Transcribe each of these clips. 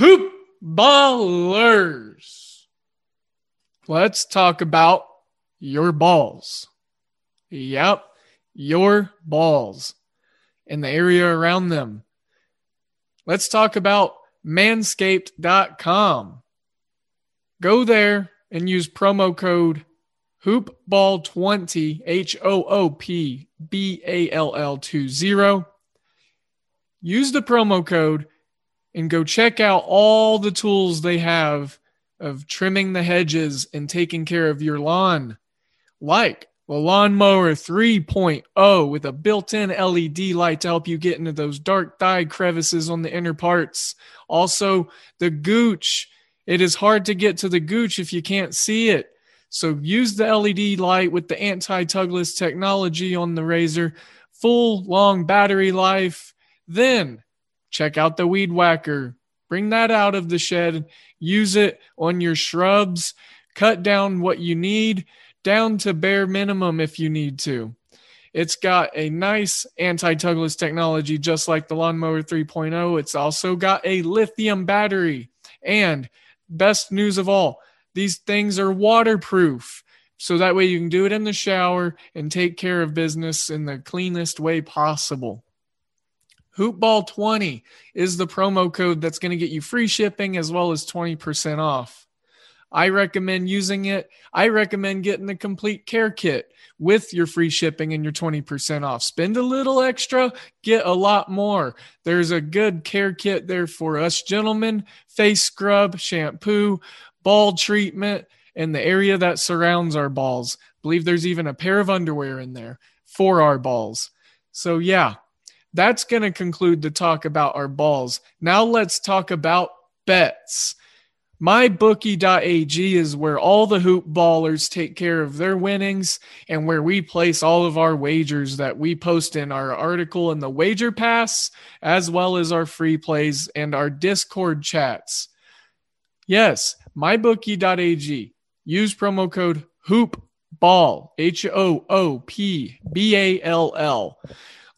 Hoop ballers. Let's talk about your balls. Yep, your balls and the area around them. Let's talk about manscaped.com. Go there and use promo code hoopball20 H O O P B A L L 20. Use the promo code and go check out all the tools they have of trimming the hedges and taking care of your lawn, like the Lawnmower 3.0 with a built in LED light to help you get into those dark dye crevices on the inner parts. Also, the Gooch. It is hard to get to the Gooch if you can't see it. So use the LED light with the anti tugless technology on the razor, full long battery life. Then check out the weed whacker. Bring that out of the shed. Use it on your shrubs. Cut down what you need down to bare minimum if you need to. It's got a nice anti tugless technology, just like the Lawnmower 3.0. It's also got a lithium battery. And best news of all, these things are waterproof. So that way you can do it in the shower and take care of business in the cleanest way possible. Hoopball20 is the promo code that's going to get you free shipping as well as 20% off. I recommend using it. I recommend getting the complete care kit with your free shipping and your 20% off. Spend a little extra, get a lot more. There's a good care kit there for us gentlemen face scrub, shampoo, ball treatment, and the area that surrounds our balls. I believe there's even a pair of underwear in there for our balls. So, yeah, that's going to conclude the talk about our balls. Now let's talk about bets. MyBookie.ag is where all the hoop ballers take care of their winnings and where we place all of our wagers that we post in our article in the Wager Pass, as well as our free plays and our Discord chats. Yes, MyBookie.ag. Use promo code HOOPBALL, H O O P B A L L.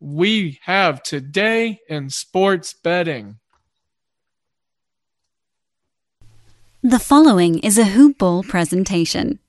we have today in sports betting. The following is a Hoop Ball presentation.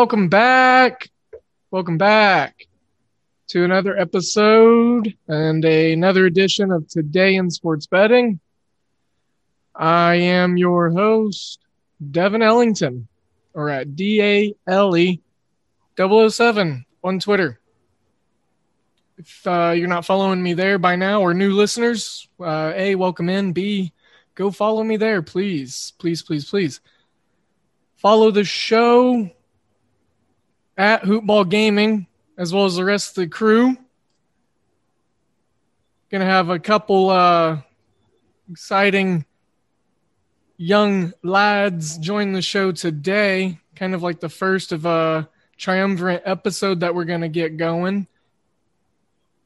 Welcome back. Welcome back to another episode and another edition of Today in Sports Betting. I am your host, Devin Ellington, or at D A L E 007 on Twitter. If uh, you're not following me there by now, or new listeners, uh, A, welcome in. B, go follow me there, please. Please, please, please. Follow the show at Hoopball Gaming, as well as the rest of the crew. Gonna have a couple uh, exciting young lads join the show today. Kind of like the first of a triumvirate episode that we're gonna get going.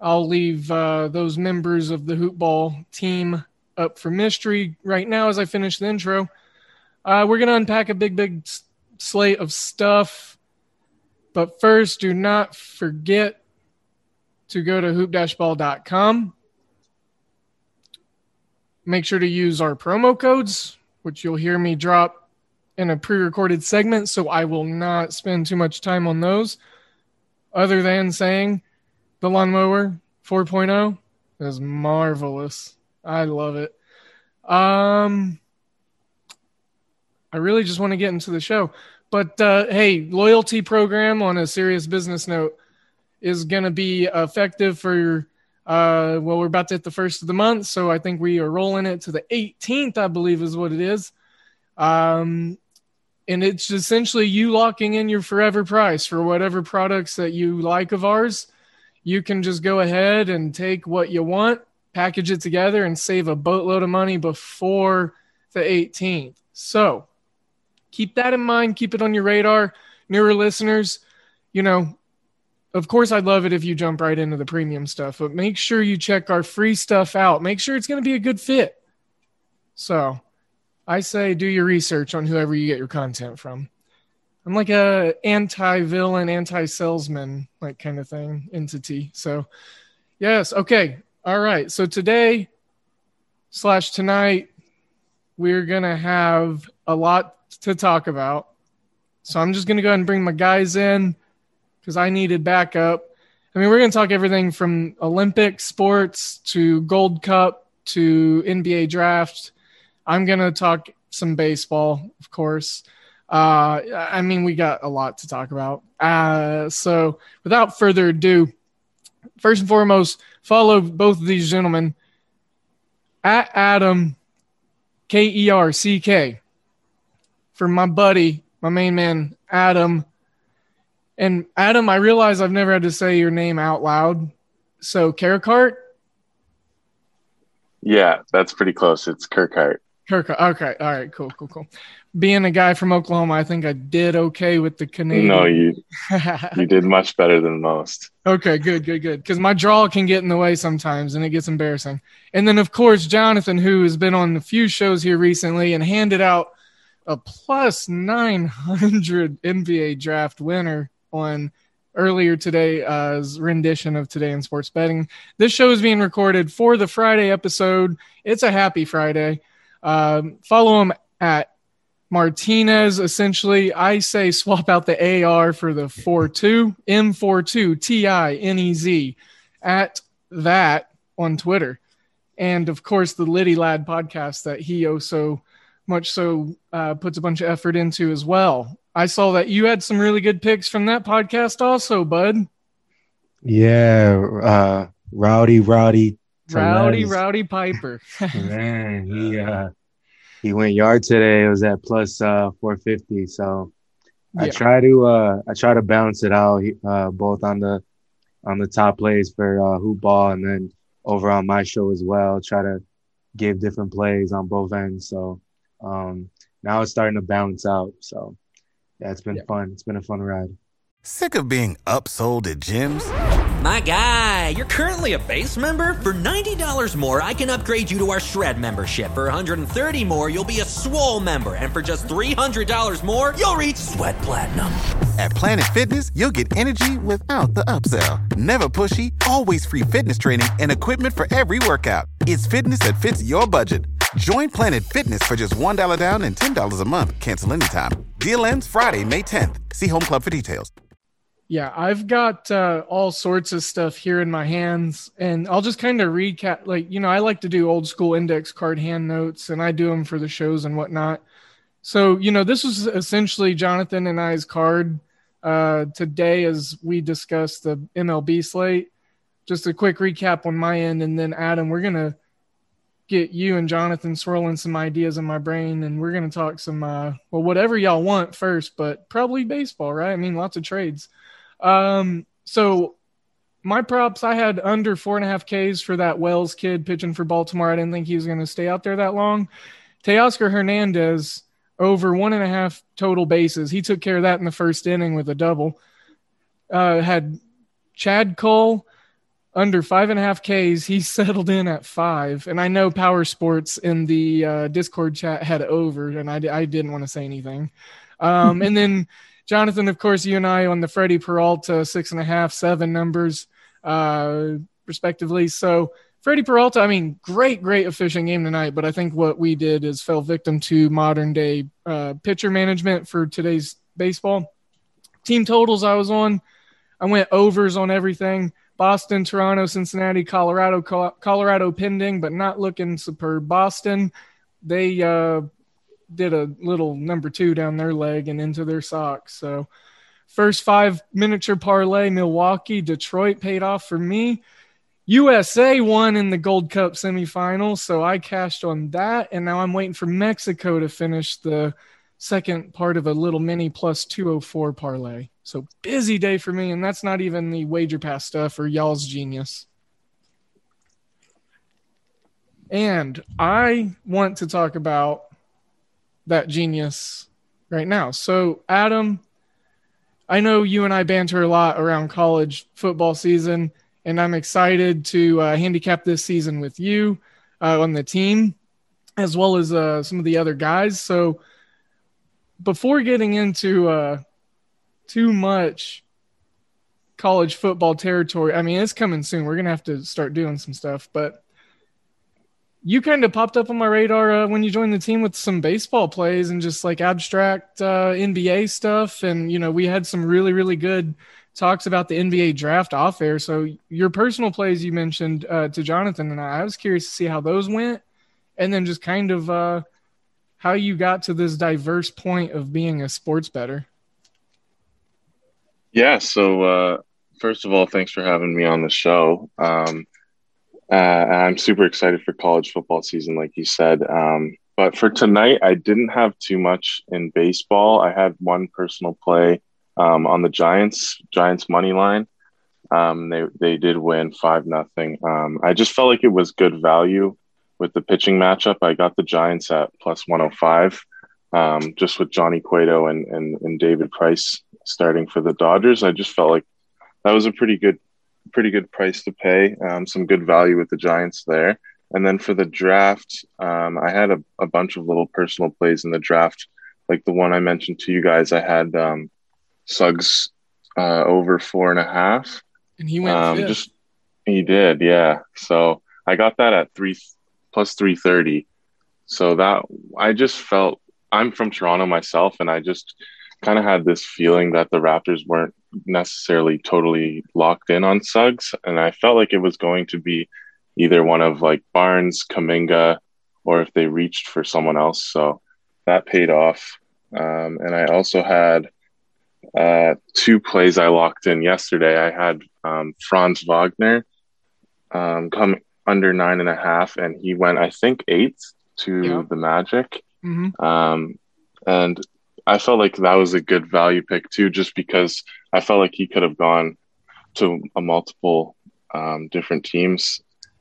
I'll leave uh, those members of the hoopball team up for mystery right now as I finish the intro. Uh, we're gonna unpack a big, big slate of stuff but first, do not forget to go to hoop-ball.com. Make sure to use our promo codes, which you'll hear me drop in a pre-recorded segment, so I will not spend too much time on those other than saying the lawnmower 4.0 is marvelous. I love it. Um I really just want to get into the show. But uh, hey, loyalty program on a serious business note is going to be effective for uh, well, we're about to hit the first of the month, so I think we are rolling it to the 18th, I believe is what it is. Um, and it's essentially you locking in your forever price for whatever products that you like of ours. You can just go ahead and take what you want, package it together, and save a boatload of money before the 18th. So keep that in mind. Keep it on your radar. Newer listeners, you know, of course, I'd love it if you jump right into the premium stuff, but make sure you check our free stuff out. Make sure it's going to be a good fit. So I say do your research on whoever you get your content from. I'm like a anti-villain, anti-salesman, like kind of thing entity. So yes, okay. All right. So today slash tonight, we're gonna have a lot to talk about. So I'm just going to go ahead and bring my guys in because I needed backup. I mean, we're going to talk everything from Olympic sports to Gold Cup to NBA draft. I'm going to talk some baseball, of course. Uh, I mean, we got a lot to talk about. Uh, so without further ado, first and foremost, follow both of these gentlemen at Adam K E R C K for my buddy, my main man, Adam. And Adam, I realize I've never had to say your name out loud. So Caricart? Yeah, that's pretty close. It's Kirkhart. Kirkhart. Okay. All right. Cool. Cool. Cool. Being a guy from Oklahoma, I think I did okay with the Canadian. No, you you did much better than most. Okay. Good. Good. Good. Because my draw can get in the way sometimes, and it gets embarrassing. And then, of course, Jonathan, who has been on a few shows here recently and handed out a plus 900 NBA draft winner on earlier today's rendition of Today in Sports Betting. This show is being recorded for the Friday episode. It's a happy Friday. Um, follow him at Martinez. Essentially, I say swap out the AR for the 42 M42 T I N E Z at that on Twitter. And of course, the Liddy Lad podcast that he also much so uh, puts a bunch of effort into as well. I saw that you had some really good picks from that podcast, also, bud. Yeah, uh, Rowdy, Rowdy, Rowdy, Rowdy Piper. Man, he uh, he went yard today. It was at plus uh, 450. So yeah. I try to uh, I try to balance it out uh, both on the on the top plays for uh, hoop ball and then over on my show as well. Try to give different plays on both ends. So um, now it's starting to balance out. So yeah, it's been yeah. fun. It's been a fun ride. Sick of being upsold at gyms? My guy, you're currently a base member? For $90 more, I can upgrade you to our Shred membership. For 130 more, you'll be a Swole member. And for just $300 more, you'll reach Sweat Platinum. At Planet Fitness, you'll get energy without the upsell. Never pushy, always free fitness training and equipment for every workout. It's fitness that fits your budget. Join Planet Fitness for just $1 down and $10 a month. Cancel anytime. Deal ends Friday, May 10th. See Home Club for details. Yeah, I've got uh, all sorts of stuff here in my hands, and I'll just kind of recap. Like, you know, I like to do old school index card hand notes, and I do them for the shows and whatnot. So, you know, this was essentially Jonathan and I's card uh, today as we discuss the MLB slate. Just a quick recap on my end, and then Adam, we're gonna get you and Jonathan swirling some ideas in my brain, and we're gonna talk some uh, well, whatever y'all want first, but probably baseball, right? I mean, lots of trades. Um, so my props, I had under four and a half Ks for that Wells kid pitching for Baltimore. I didn't think he was going to stay out there that long. Teoscar Hernandez over one and a half total bases. He took care of that in the first inning with a double. Uh, had Chad Kuhl under five and a half Ks. He settled in at five. And I know Power Sports in the uh, Discord chat had over, and I, I didn't want to say anything. Um, and then Jonathan, of course, you and I on the Freddie Peralta six and a half, seven numbers, uh, respectively. So Freddie Peralta, I mean, great, great efficient game tonight, but I think what we did is fell victim to modern day uh, pitcher management for today's baseball. Team totals I was on, I went overs on everything. Boston, Toronto, Cincinnati, Colorado, Colorado pending, but not looking superb. Boston, they uh, did a little number two down their leg and into their socks. So, first five miniature parlay, Milwaukee, Detroit paid off for me. USA won in the Gold Cup semifinals, so I cashed on that, and now I'm waiting for Mexico to finish the second part of a little mini plus 204 parlay. So busy day for me, and that's not even the wager pass stuff or y'all's genius. And I want to talk about that genius right now. So, Adam, I know you and I banter a lot around college football season and I'm excited to uh, handicap this season with you uh, on the team, as well as uh, some of the other guys. So, before getting into uh, too much college football territory, I mean, it's coming soon. We're gonna have to start doing some stuff, but you kind of popped up on my radar uh, when you joined the team with some baseball plays and just like abstract uh, NBA stuff. And, you know, we had some really, really good talks about the NBA draft off air. So your personal plays you mentioned uh, to Jonathan and I, I was curious to see how those went, and then just kind of uh, how you got to this diverse point of being a sports better. Yeah. So uh, first of all, thanks for having me on the show. Um, uh, I'm super excited for college football season, like you said. Um, but for tonight, I didn't have too much in baseball. I had one personal play um, on the Giants Giants money line. Um, they they did win five nothing. Um, I just felt like it was good value with the pitching matchup. I got the Giants at plus one hundred five, um, just with Johnny Cueto and, and and David Price starting for the Dodgers. I just felt like that was a pretty good pretty good price to pay. Um, some good value with the Giants there. And then for the draft, um, I had a, a bunch of little personal plays in the draft, like the one I mentioned to you guys. I had um, Suggs uh, over four and a half. And he went um, just he did, yeah. So I got that at three plus three thirty. So that I just felt I'm from Toronto myself, and I just kind of had this feeling that the Raptors weren't necessarily totally locked in on Suggs, and I felt like it was going to be either one of like Barnes, Kuminga, or if they reached for someone else. So that paid off. Um, and I also had uh, two plays I locked in yesterday. I had um, Franz Wagner um, come under nine and a half, and he went, I think, eighth to yeah. the Magic. Mm-hmm. Um, and I felt like that was a good value pick too, just because I felt like he could have gone to a multiple um, different teams.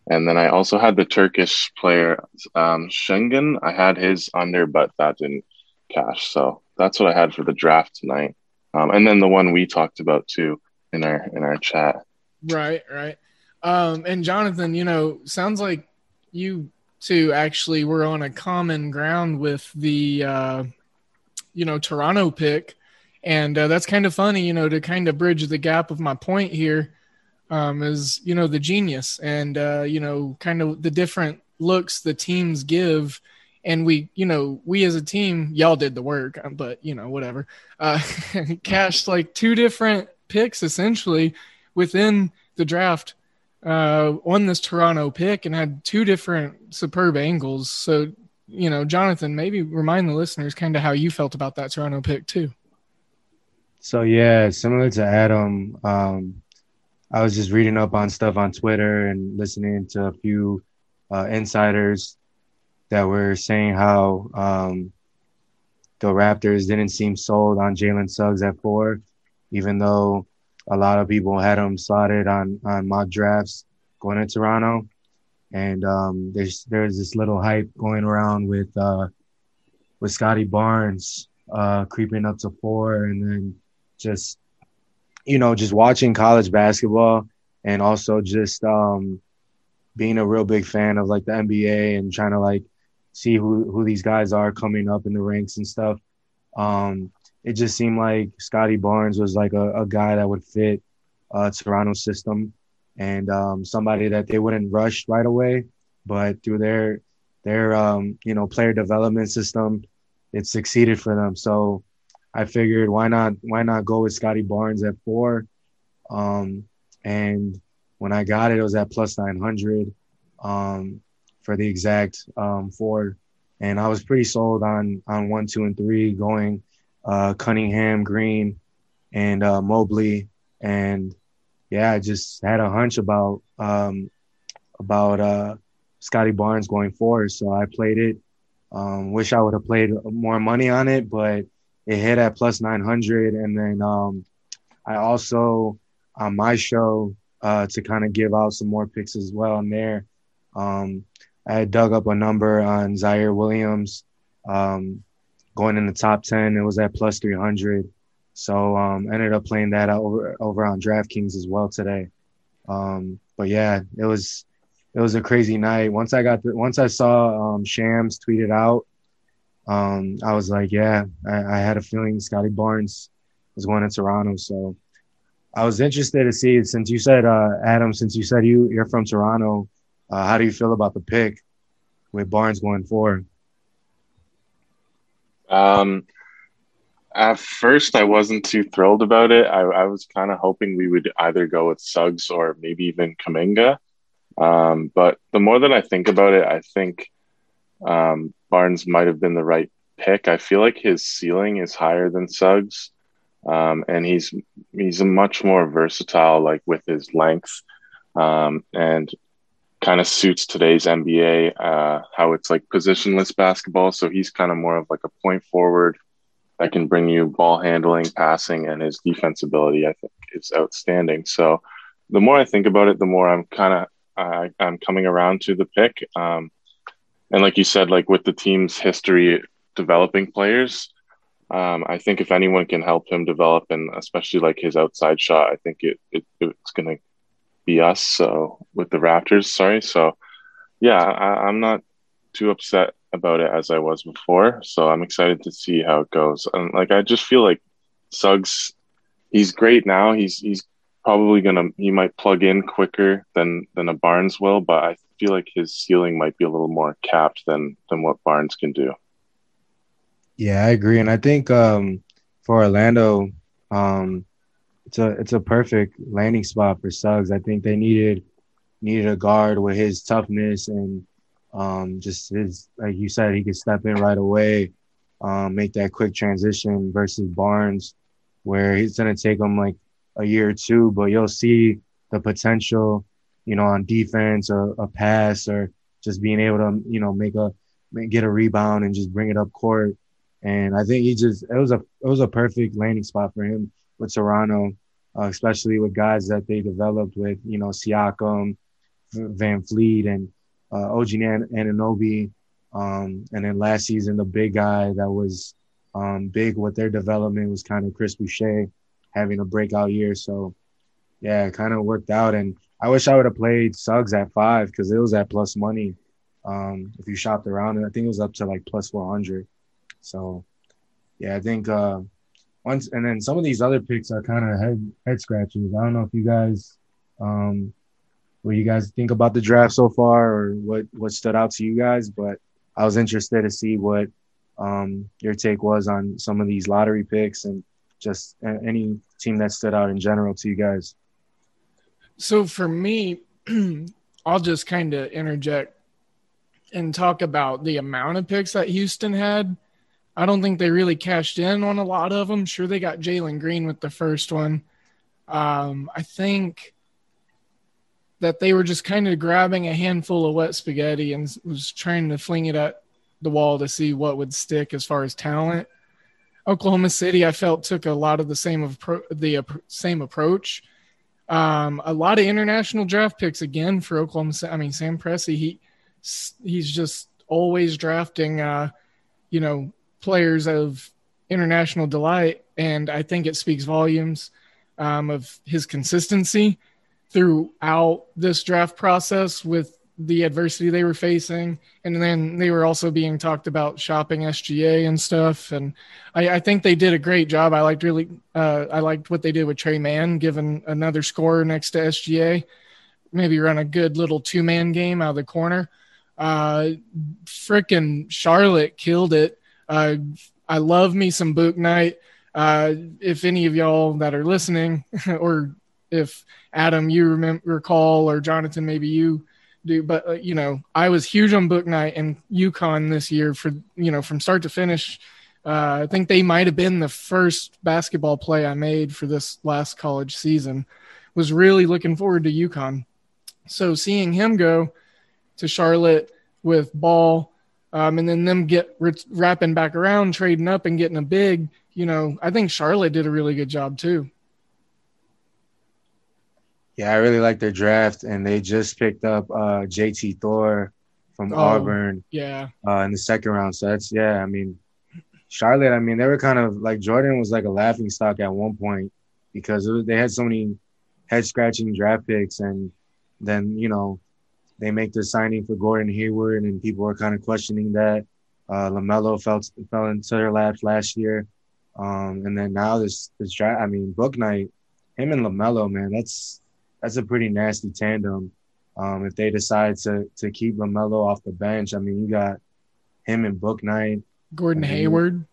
And then I also had the Turkish player um, Sengun. I had his under, but that didn't cash. So that's what I had for the draft tonight um, and then the one we talked about too in our in our chat. Right, right. Um, and Jonathan, you know, sounds like you two actually were on a common ground with the uh, you know Toronto pick, and uh, that's kind of funny, you know, to kind of bridge the gap of my point here. Um, is you know the genius and uh, you know kind of the different looks the teams give and we you know we as a team y'all did the work um, but you know whatever uh cashed like two different picks essentially within the draft uh on this toronto pick and had two different superb angles so you know jonathan maybe remind the listeners kind of how you felt about that toronto pick too so yeah similar to adam um i was just reading up on stuff on twitter and listening to a few uh, insiders that were saying how um, the Raptors didn't seem sold on Jalen Suggs at four, even though a lot of people had him slotted on on mock drafts going to Toronto. And um, there's there's this little hype going around with uh, with Scottie Barnes uh, creeping up to four, and then just you know just watching college basketball and also just um, being a real big fan of like the NBA and trying to like see who who these guys are coming up in the ranks and stuff. Um, it just seemed like Scottie Barnes was like a, a guy that would fit uh, Toronto system and um, somebody that they wouldn't rush right away, but through their their um, you know player development system, it succeeded for them. So I figured why not why not go with Scotty Barnes at four, um, and when I got it, it was at plus nine hundred. Um, for the exact um, four. And I was pretty sold on on one, two, and three going uh, Cunningham, Green, and uh, Mobley. And yeah, I just had a hunch about um, about uh, Scottie Barnes going forward. So I played it. Um, wish I would have played more money on it, but it hit at plus 900. And then um, I also, on my show, uh, to kind of give out some more picks as well in there, um, I had dug up a number on Ziaire Williams um, going in the top 10. It was at plus 300. So um, ended up playing that over over on DraftKings as well today. Um, but yeah, it was it was a crazy night. Once I got the, once I saw um, Shams tweeted out, um, I was like, yeah, I, I, had a feeling Scotty Barnes was going to Toronto. So I was interested to see since you said uh, Adam, since you said you you're from Toronto, uh, how do you feel about the pick with Barnes going forward? Um, at first, I wasn't too thrilled about it. I, I was kind of hoping we would either go with Suggs or maybe even Kuminga. Um, but the more that I think about it, I think um, Barnes might have been the right pick. I feel like his ceiling is higher than Suggs, um, and he's he's a much more versatile, like with his length. Um, and kind of suits today's NBA, uh, how it's like positionless basketball. So he's kind of more of like a point forward that can bring you ball handling, passing, and his defensibility, I think, is outstanding. So the more I think about it, the more I'm kind of uh, I'm coming around to the pick. Um, and like you said, like with the team's history developing players, um, I think if anyone can help him develop, and especially like his outside shot, I think it, it it's going to be us. So with the Raptors, sorry. So yeah, I, I'm not too upset about it as I was before. So I'm excited to see how it goes. And like I just feel like Suggs, he's great now. He's he's probably gonna he might plug in quicker than than a Barnes will, but I feel like his ceiling might be a little more capped than than what Barnes can do. Yeah, I agree, and I think um, for Orlando, um, it's a it's a perfect landing spot for Suggs. I think they needed needed a guard with his toughness and um, just his like you said, he could step in right away, um, make that quick transition versus Barnes, where he's gonna take him like a year or two, but you'll see the potential, you know, on defense or a pass or just being able to, you know, make a get a rebound and just bring it up court. And I think he just it was a it was a perfect landing spot for him with Toronto uh, especially with guys that they developed with, you know, Siakam, VanVleet, and uh, OG Anunoby. Um, and then last season, the big guy that was um, big with their development was kind of Chris Boucher having a breakout year. So, yeah, it kind of worked out. And I wish I would have played Suggs at five because it was at plus money. Um, if you shopped around, and I think it was up to like plus 400. So, yeah, I think uh, once and then some of these other picks are kind of head head scratchers. I don't know if you guys um what you guys think about the draft so far, or what what stood out to you guys. But I was interested to see what um, your take was on some of these lottery picks and just any team that stood out in general to you guys. So for me, I'll just kind of interject and talk about the amount of picks that Houston had. I don't think they really cashed in on a lot of them. Sure, they got Jalen Green with the first one. Um, I think that they were just kind of grabbing a handful of wet spaghetti and was trying to fling it at the wall to see what would stick as far as talent. Oklahoma City, I felt took a lot of the same of the uh, same approach. Um, a lot of international draft picks again for Oklahoma. I mean, Sam Presti, he he's just always drafting, uh, you know, players of international delight, and I think it speaks volumes um, of his consistency throughout this draft process with the adversity they were facing. And then they were also being talked about shopping SGA and stuff. And I, I think they did a great job. I liked really, uh, I liked what they did with Tre Mann, given another scorer next to SGA. Maybe run a good little two man game out of the corner. Uh, Freaking Charlotte killed it. Uh, I love me some Bouknight. Uh, if any of y'all that are listening, or if Adam, you remember, recall, or Jonathan, maybe you do, but uh, you know, I was huge on Bouknight and UConn this year for you know from start to finish. Uh, I think they might have been the first basketball play I made for this last college season. Was really looking forward to UConn. So seeing him go to Charlotte with Ball, um, and then them get wrapping back around, trading up and getting a big. You know, I think Charlotte did a really good job too. Yeah, I really like their draft, and they just picked up uh, JT Thor from oh, Auburn. Yeah, uh, in the second round. So that's yeah. I mean, Charlotte. I mean, they were kind of like Jordan was like a laughing stock at one point because was, they had so many head scratching draft picks, and then you know they make the signing for Gordon Hayward, and people were kind of questioning that. Uh, Lamelo fell fell into their laps last year, um, and then now this this draft. I mean, Bouknight, him and Lamelo, man, that's that's a pretty nasty tandem. Um, if they decide to to keep Lamelo off the bench, I mean, you got him and Bouknight, Gordon Hayward.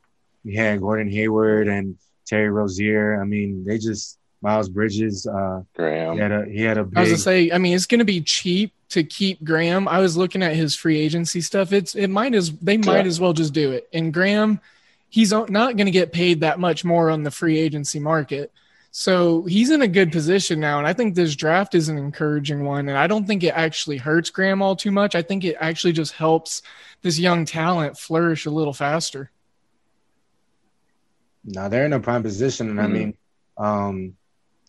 Yeah, Gordon Hayward and Terry Rozier. I mean, they just Miles Bridges. Uh, Graham. He had a he had a. Big, I was gonna say. I mean, it's gonna be cheap to keep Graham. I was looking at his free agency stuff. It's it might as they might yeah. as well just do it. And Graham, he's not going to get paid that much more on the free agency market. So he's in a good position now. And I think this draft is an encouraging one. And I don't think it actually hurts Graham all too much. I think it actually just helps this young talent flourish a little faster. Now they're in a prime position. And mm-hmm. I mean, um,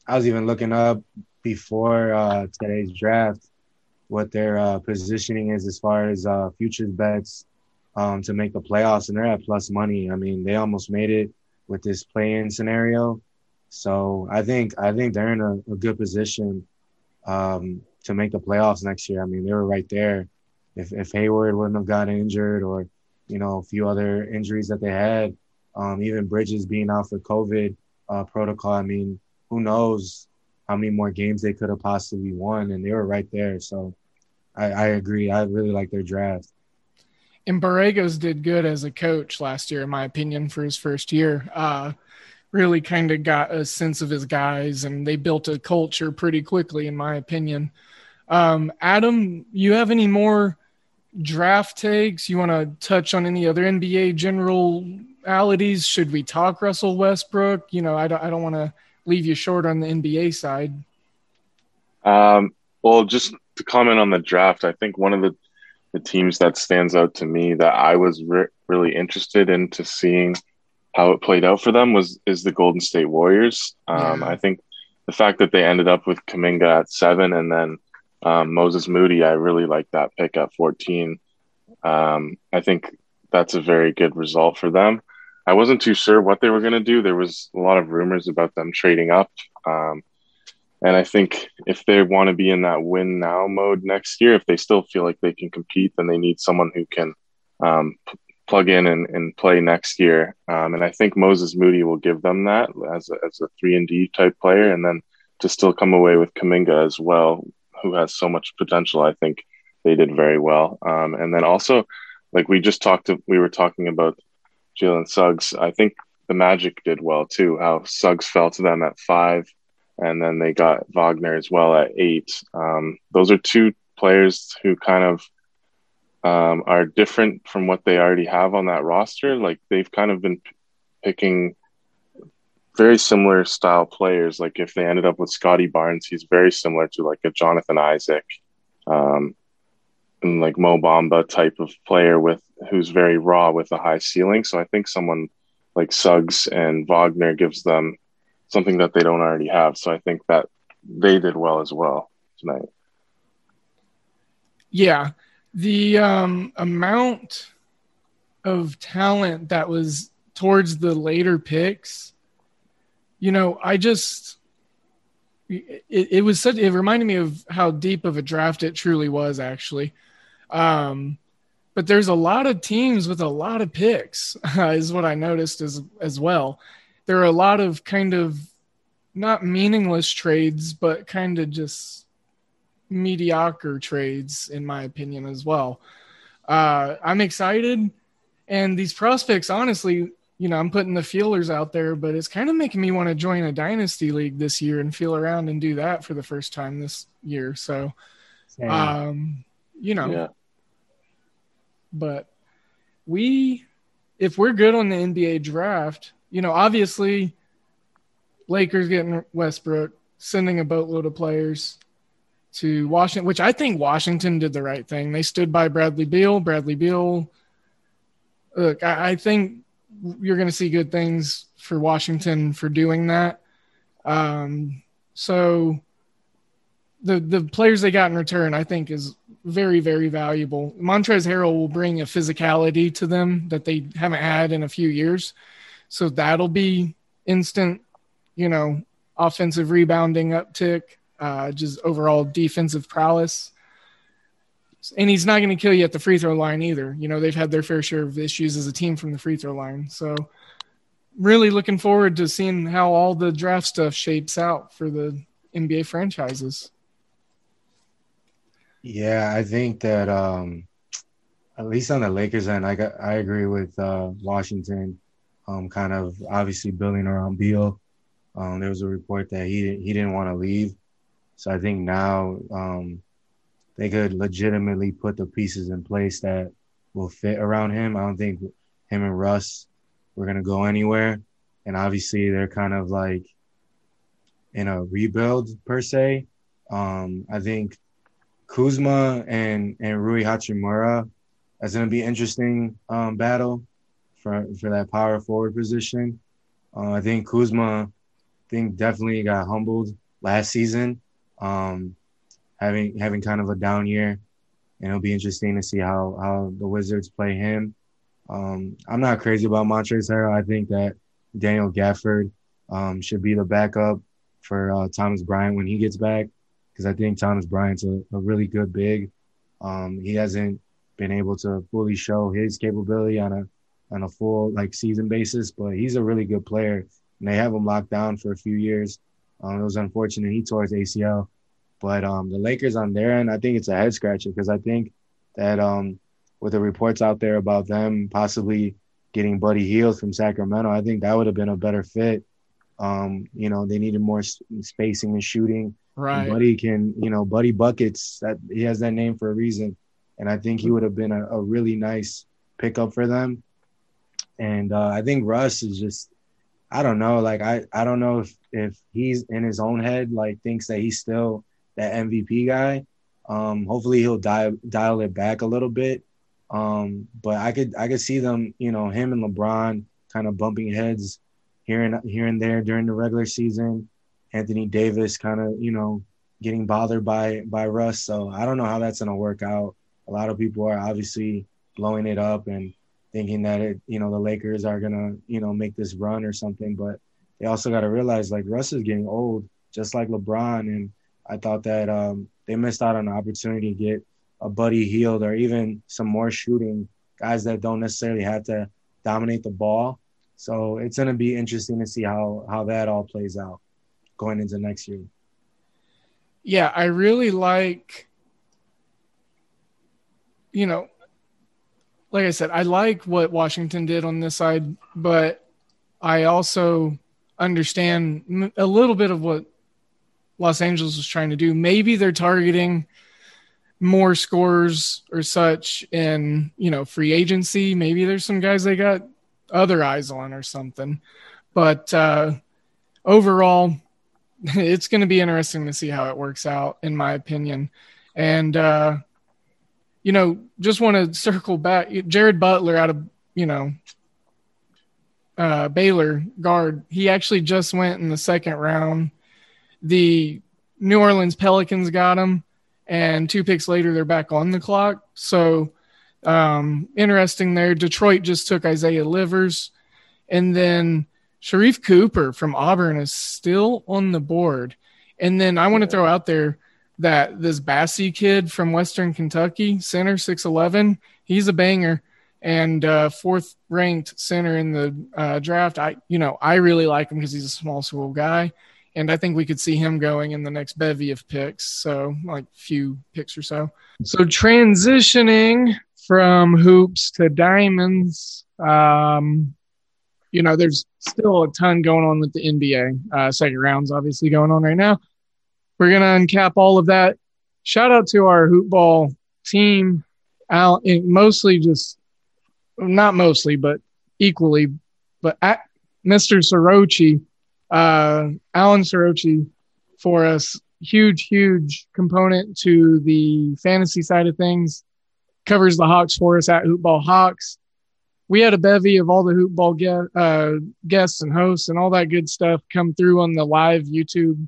I was even looking up before uh, today's draft what their uh, positioning is as far as uh, futures bets um, to make the playoffs. And they're at plus money. I mean, they almost made it with this play in scenario. So I think I think they're in a, a good position um, to make the playoffs next year. I mean, they were right there. If if Hayward wouldn't have gotten injured, or you know a few other injuries that they had, um, even Bridges being out for COVID uh, protocol. I mean, who knows how many more games they could have possibly won, and they were right there. So I, I agree. I really like their draft. And Borregos did good as a coach last year, in my opinion, for his first year. Uh, really kind of got a sense of his guys and they built a culture pretty quickly, in my opinion. Um, Adam, you have any more draft takes? You want to touch on any other NBA generalities? Should we talk Russell Westbrook? You know, I don't, I don't want to leave you short on the NBA side. Um, well, just to comment on the draft, I think one of the, the teams that stands out to me that I was re- really interested into seeing – how it played out for them was is the Golden State Warriors. Um, yeah. I think the fact that they ended up with Kuminga at seven and then um, Moses Moody, I really like that pick at 14. Um, I think that's a very good result for them. I wasn't too sure what they were going to do. There was a lot of rumors about them trading up. Um, and I think if they want to be in that win now mode next year, if they still feel like they can compete, then they need someone who can um, plug in and, and play next year. Um, and I think Moses Moody will give them that as a, as a three and D type player, and then to still come away with Kuminga as well, who has so much potential. I think they did very well. Um, and then also, like we just talked, to, we were talking about Jalen Suggs. I think the Magic did well too. How Suggs fell to them at five, and then they got Wagner as well at eight. Um, those are two players who kind of um, are different from what they already have on that roster. Like they've kind of been p- picking very similar style players. Like if they ended up with Scotty Barnes, he's very similar to like a Jonathan Isaac, um, and like Mo Bamba type of player with who's very raw with a high ceiling. So I think someone like Suggs and Wagner gives them something that they don't already have. So I think that they did well as well tonight. Yeah, the um, amount of talent that was towards the later picks, you know, I just it, it was such it reminded me of how deep of a draft it truly was actually. Um, but there's a lot of teams with a lot of picks, uh, is what I noticed as as well. There are a lot of kind of not meaningless trades, but kind of just mediocre trades, in my opinion, as well. Uh, I'm excited, and these prospects, honestly, you know, I'm putting the feelers out there, but it's kind of making me want to join a dynasty league this year and feel around and do that for the first time this year. So, um, you know, yeah. but we, if we're good on the NBA draft, you know, obviously, Lakers getting Westbrook, sending a boatload of players to Washington, which I think Washington did the right thing. They stood by Bradley Beal. Bradley Beal. Look, I, I think you're going to see good things for Washington for doing that. Um, so the the players they got in return, I think, is very very valuable. Montrezl Harrell will bring a physicality to them that they haven't had in a few years, so that'll be instant, you know, offensive rebounding uptick uh, just overall defensive prowess. And he's not going to kill you at the free throw line either. You know, they've had their fair share of issues as a team from the free throw line. So, really looking forward to seeing how all the draft stuff shapes out for the NBA franchises. Yeah, I think that um, at least on the Lakers end, I got I agree with uh, Washington. Um, kind of obviously building around Beal. Um, there was a report that he he didn't want to leave, so I think now um, they could legitimately put the pieces in place that will fit around him. I don't think him and Russ were gonna go anywhere, and obviously they're kind of like in a rebuild per se. Um, I think Kuzma and and Rui Hachimura is gonna be interesting um, battle for for that power forward position. Uh, I think Kuzma, I think definitely got humbled last season um, having having kind of a down year, and it'll be interesting to see how how the Wizards play him. Um, I'm not crazy about Montrezl Harrell. I think that Daniel Gafford um, should be the backup for uh, Thomas Bryant when he gets back, because I think Thomas Bryant's a, a really good big. Um, he hasn't been able to fully show his capability on a on a full like season basis, but he's a really good player, and they have him locked down for a few years. Um, it was unfortunate he tore his ACL, but um, the Lakers on their end, I think it's a head scratcher because I think that um, with the reports out there about them possibly getting Buddy Hield from Sacramento, I think that would have been a better fit. Um, you know, they needed more spacing and shooting. Right. And Buddy can, you know, Buddy buckets. That he has that name for a reason, and I think he would have been a, a really nice pickup for them. And uh, I think Russ is just I don't know. Like I, I don't know if if he's in his own head, like thinks that he's still that MVP guy. Um, hopefully he'll dial dial it back a little bit. Um, but I could I could see them, you know, him and LeBron kind of bumping heads here and here and there during the regular season. Anthony Davis kind of, you know, getting bothered by by Russ. So I don't know how that's gonna work out. A lot of people are obviously blowing it up and thinking that it, you know, the Lakers are gonna, you know, make this run or something. But they also got to realize like Russ is getting old, just like LeBron. And I thought that um, they missed out on an opportunity to get a Buddy Hield or even some more shooting guys that don't necessarily have to dominate the ball. So it's gonna be interesting to see how how that all plays out going into next year. yeah, I really like, you know, like I said, I like what Washington did on this side, but I also understand a little bit of what Los Angeles was trying to do. Maybe they're targeting more scores or such in, you know, free agency. Maybe there's some guys they got other eyes on or something. But uh, overall, it's going to be interesting to see how it works out, in my opinion. And, uh, you know, just want to circle back. Jared Butler out of, you know, uh, Baylor guard, he actually just went in the second round. The New Orleans Pelicans got him, and two picks later, they're back on the clock. So, um, interesting there. Detroit just took Isaiah Livers, and then Sharife Cooper from Auburn is still on the board. And then I want to throw out there that this Bassey kid from Western Kentucky, center 6'11, he's a banger and uh, fourth ranked center in the uh, draft. I, you know, I really like him because he's a small school guy. And I think we could see him going in the next bevy of picks. So, like, few picks or so. So, transitioning from hoops to diamonds, um, you know, there's still a ton going on with the NBA. Uh, second rounds obviously going on right now. We're gonna uncap all of that. Shout out to our hoopball team. Al, mostly just not mostly, but equally, but at Mr. Sorochi, uh, Alan Sorochi, for us, huge, huge component to the fantasy side of things. Covers the Hawks for us at Hoopball Hawks we had a bevy of all the hoopball get, uh, guests and hosts and all that good stuff come through on the live YouTube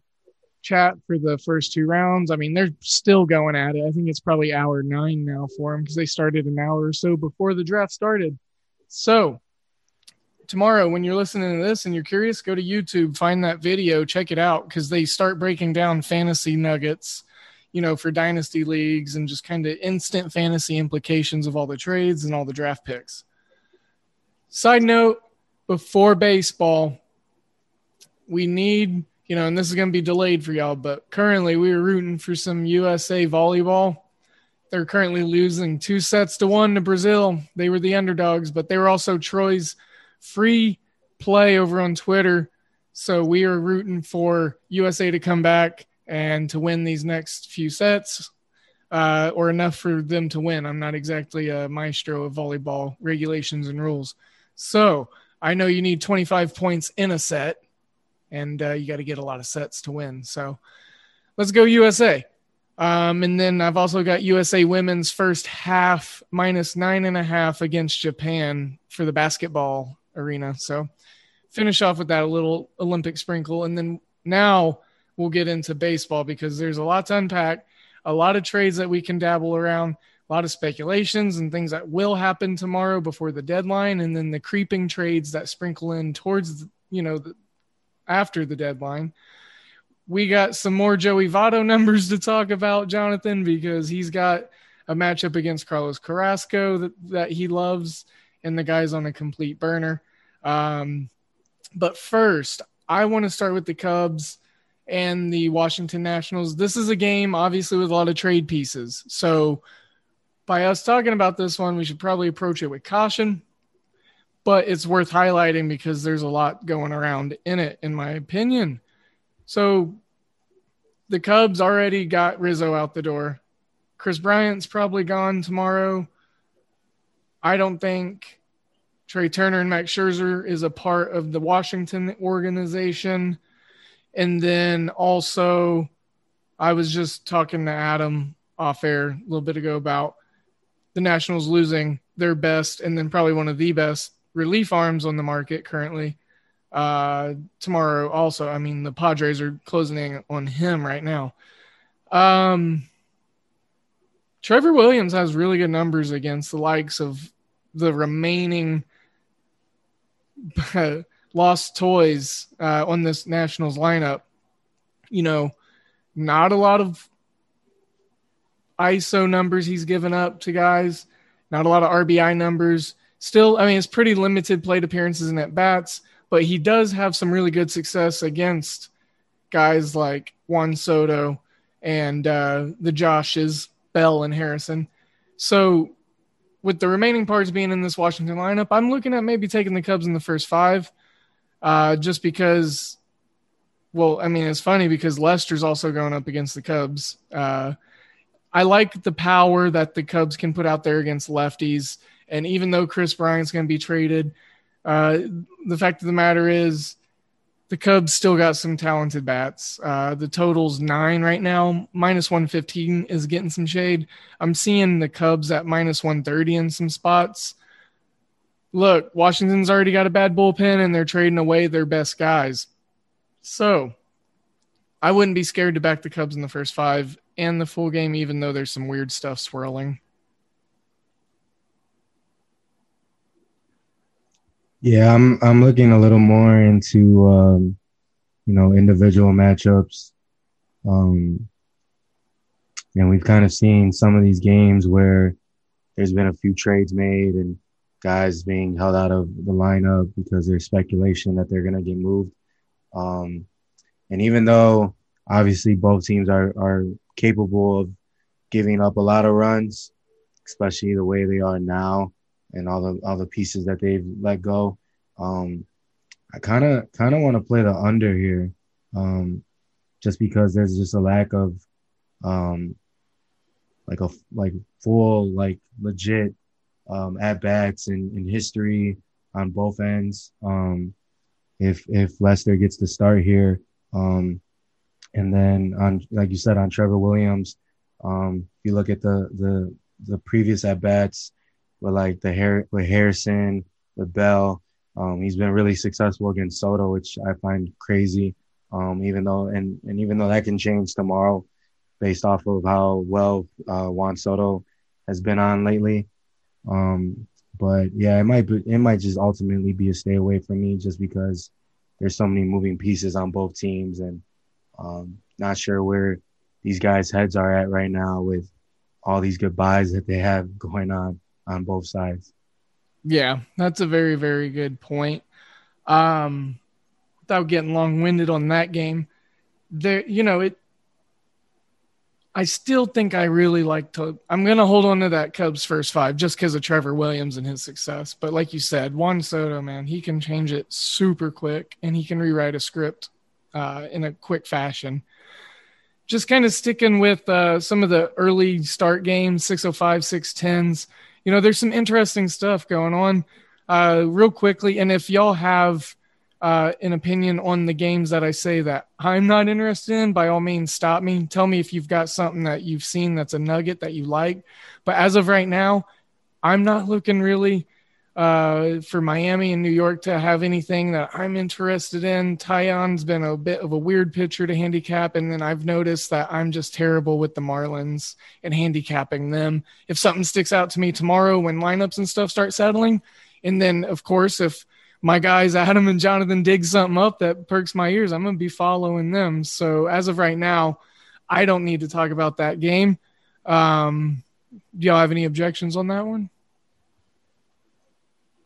chat for the first two rounds. I mean, they're still going at it. I think it's probably hour nine now for them because they started an hour or so before the draft started. So, tomorrow, when you're listening to this and you're curious, go to YouTube, find that video, check it out because they start breaking down fantasy nuggets, you know, for dynasty leagues and just kind of instant fantasy implications of all the trades and all the draft picks. Side note before baseball, we need, you know, and this is going to be delayed for y'all, but currently we are rooting for some USA volleyball. They're currently losing two sets to one to Brazil. They were the underdogs, but they were also Troy's free play over on Twitter. So we are rooting for USA to come back and to win these next few sets uh, or enough for them to win. I'm not exactly a maestro of volleyball regulations and rules. So I know you need 25 points in a set, and uh, you got to get a lot of sets to win. So let's go USA. Um, and then I've also got USA women's first half minus nine and a half against Japan for the basketball arena. So finish off with that little Olympic sprinkle. And then now we'll get into baseball because there's a lot to unpack, a lot of trades that we can dabble around a lot of speculations and things that will happen tomorrow before the deadline, and then the creeping trades that sprinkle in towards you know the, after the deadline. We got some more Joey Votto numbers to talk about, Jonathan, because he's got a matchup against Carlos Carrasco that, that he loves, and the guy's on a complete burner. Um, but first, I want to start with the Cubs and the Washington Nationals. This is a game, obviously, with a lot of trade pieces. So by us talking about this one, we should probably approach it with caution, but it's worth highlighting because there's a lot going around in it, in my opinion. So the Cubs already got Rizzo out the door. Kris Bryant's probably gone tomorrow. I don't think Trea Turner and Max Scherzer is a part of the Washington organization. And then also, I was just talking to Adam off air a little bit ago about the Nationals losing their best and then probably one of the best relief arms on the market currently. Uh, tomorrow also, I mean, the Padres are closing on him right now. Um, Trevor Williams has really good numbers against the likes of the remaining lost toys uh, on this Nationals lineup. You know, not a lot of ISO numbers he's given up to guys, not a lot of RBI numbers. Still, I mean, it's pretty limited plate appearances and at bats, but he does have some really good success against guys like Juan Soto and uh, the Joshes, Bell and Harrison. So, with the remaining parts being in this Washington lineup, I'm looking at maybe taking the Cubs in the first five, uh, just because. Well, I mean, it's funny because Lester's also going up against the Cubs. Uh, I like the power that the Cubs can put out there against lefties. And even though Kris Bryant's going to be traded, uh, the fact of the matter is the Cubs still got some talented bats. Uh, the total's nine right now. Minus 115 is getting some shade. I'm seeing the Cubs at minus 130 in some spots. Look, Washington's already got a bad bullpen and they're trading away their best guys. So I wouldn't be scared to back the Cubs in the first five and the full game, even though there's some weird stuff swirling. Yeah, I'm I'm looking a little more into um, you know individual matchups, um, and we've kind of seen some of these games where there's been a few trades made and guys being held out of the lineup because there's speculation that they're gonna get moved. Um, and even though obviously both teams are are capable of giving up a lot of runs, especially the way they are now and all the all the pieces that they've let go. Um, I kind of kind of want to play the under here, um, just because there's just a lack of, um, like a like full like legit um, at bats in, in history on both ends. Um, if if Lester gets the start here, um, and then on like you said on Trevor Williams, um, if you look at the the the previous at bats with like the hair with Harrison, with Bell. Um, he's been really successful against Soto, which I find crazy. Um, even though and and even though that can change tomorrow, based off of how well uh, Juan Soto has been on lately. Um, but yeah, it might be, it might just ultimately be a stay away from me just because there's so many moving pieces on both teams and um, not sure where these guys' heads are at right now with all these goodbyes that they have going on on both sides. Yeah, that's a very, very good point. Um, without getting long winded on that game, there, you know, it, I still think I really like to. I'm going to hold on to that Cubs first five just because of Trevor Williams and his success. But like you said, Juan Soto, man, he can change it super quick and he can rewrite a script uh, in a quick fashion. Just kind of sticking with uh, some of the early start games, 605, 610s you know, there's some interesting stuff going on. Uh, real quickly, and if y'all have uh, an opinion on the games that I say that I'm not interested in, by all means, stop me. Tell me if you've got something that you've seen that's a nugget that you like. But as of right now, I'm not looking really uh, for Miami and New York to have anything that I'm interested in. Taillon's been a bit of a weird pitcher to handicap, and then I've noticed that I'm just terrible with the Marlins and handicapping them. If something sticks out to me tomorrow when lineups and stuff start settling, and then of course if my guys Adam and Jonathan dig something up that perks my ears, I'm gonna be following them. So as of right now, I don't need to talk about that game. Um, do y'all have any objections on that one?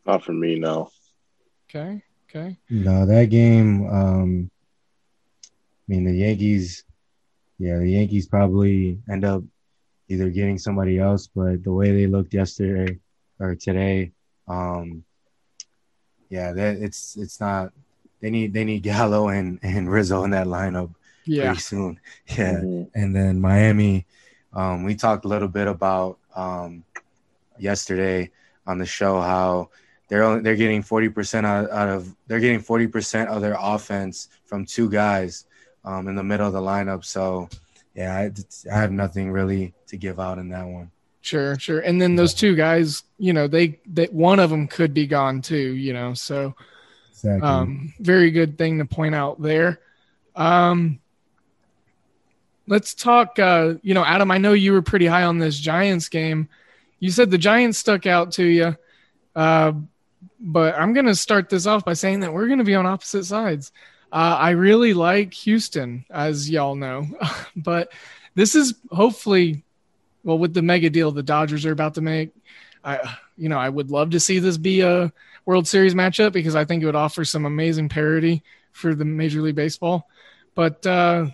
Not for me, no. Okay. Okay. No, that game. Um, I mean, the Yankees. Yeah, the Yankees probably end up either getting somebody else, but the way they looked yesterday or today, um, yeah, that it's it's not. They need they need Gallo and and Rizzo in that lineup yeah. pretty soon. Yeah, mm-hmm. and then Miami. Um, we talked a little bit about um, yesterday on the show how they're only, they're getting 40% out, out of they're getting 40% of their offense from two guys um, in the middle of the lineup. So yeah, I, I have nothing really to give out in that one. Sure, sure. And then those two guys, you know, they that one of them could be gone too, you know. So exactly. um very good thing to point out there. Um let's talk uh you know, Adam, I know you were pretty high on this Giants game. You said the Giants stuck out to you. Uh but I'm going to start this off by saying that we're going to be on opposite sides. Uh, I really like Houston, as y'all know, but this is hopefully, well, with the mega deal the Dodgers are about to make, I, you know, I would love to see this be a World Series matchup because I think it would offer some amazing parity for the Major League Baseball. But uh,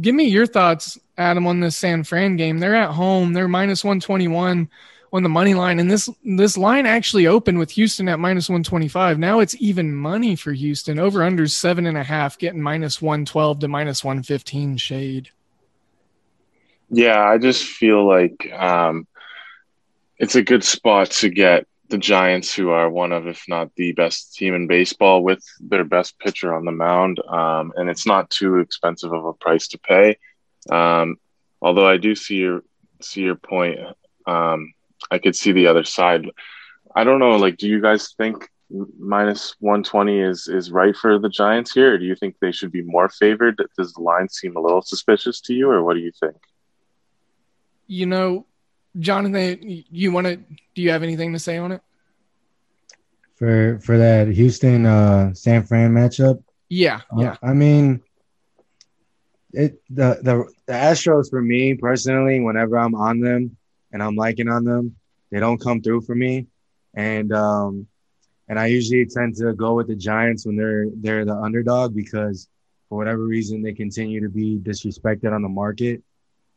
give me your thoughts Adam on this San Fran game. They're at home. They're minus 121 on the money line, and this this line actually opened with Houston at minus 125. Now it's even money for Houston. Over under seven and a half, getting minus 112 to minus 115 shade. Yeah, I just feel like um, it's a good spot to get the Giants, who are one of, if not the best team in baseball, with their best pitcher on the mound, um, and it's not too expensive of a price to pay. Um, although I do see your see your point. Um, I could see the other side. I don't know. Like, do you guys think minus one twenty is is right for the Giants here, or do you think they should be more favored? Does the line seem a little suspicious to you, or what do you think? You know, Jonathan, you want to? Do you have anything to say on it? For for that Houston uh San Fran matchup? Yeah, uh, yeah. I mean, it the the the Astros for me personally, whenever I'm on them and I'm liking on them, they don't come through for me, and um, and I usually tend to go with the Giants when they're they're the underdog because for whatever reason they continue to be disrespected on the market,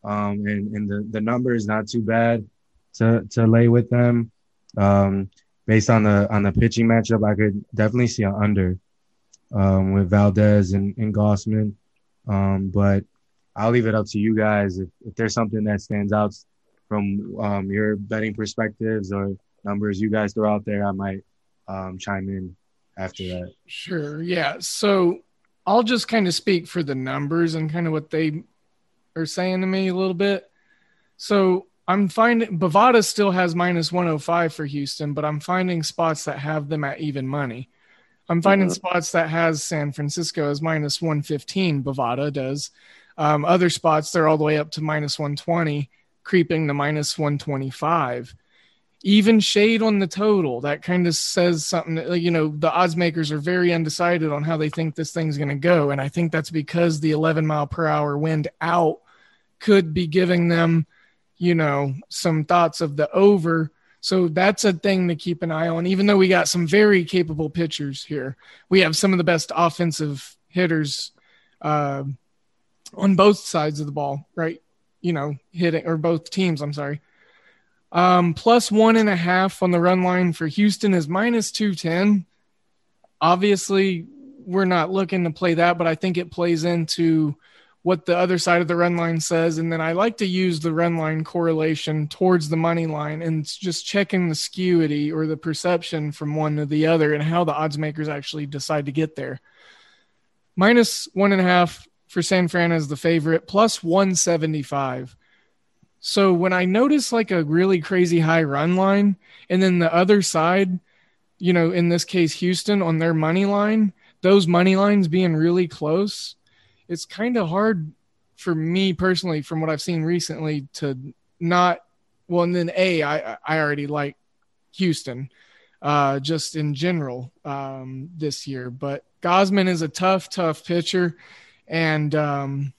um, and and the the number is not too bad to to lay with them, um, based on the on the pitching matchup, I could definitely see an under, um, with Valdez and and Gausman. Um, but I'll leave it up to you guys. If, if there's something that stands out from um, your betting perspectives or numbers you guys throw out there, I might um, chime in after that. Sure. Yeah. So I'll just kind of speak for the numbers and kind of what they are saying to me a little bit. So I'm finding Bovada still has minus 105 for Houston, but I'm finding spots that have them at even money. I'm finding mm-hmm. spots that has San Francisco as minus 115. Bovada does. Um, other spots they're all the way up to minus 120, creeping to minus 125. Even shade on the total. That kind of says something. That, you know, the odds makers are very undecided on how they think this thing's going to go, and I think that's because the 11 mile per hour wind out could be giving them, you know, some thoughts of the over so that's a thing to keep an eye on. Even though we got some very capable pitchers here, we have some of the best offensive hitters uh, on both sides of the ball, right? You know, hitting or both teams. I'm sorry. Um, plus one and a half on the run line for Houston is minus 210. Obviously, we're not looking to play that, but I think it plays into what the other side of the run line says. And then I like to use the run line correlation towards the money line and just checking the skewy or the perception from one to the other and how the odds makers actually decide to get there. Minus one and a half for San Fran as the favorite, plus 175. So when I notice like a really crazy high run line, and then the other side, you know, in this case, Houston on their money line, those money lines being really close, it's kind of hard for me personally, from what I've seen recently, to not. Well, and then a I I already like Houston, uh, just in general um, this year. But Gausman is a tough, tough pitcher, and um,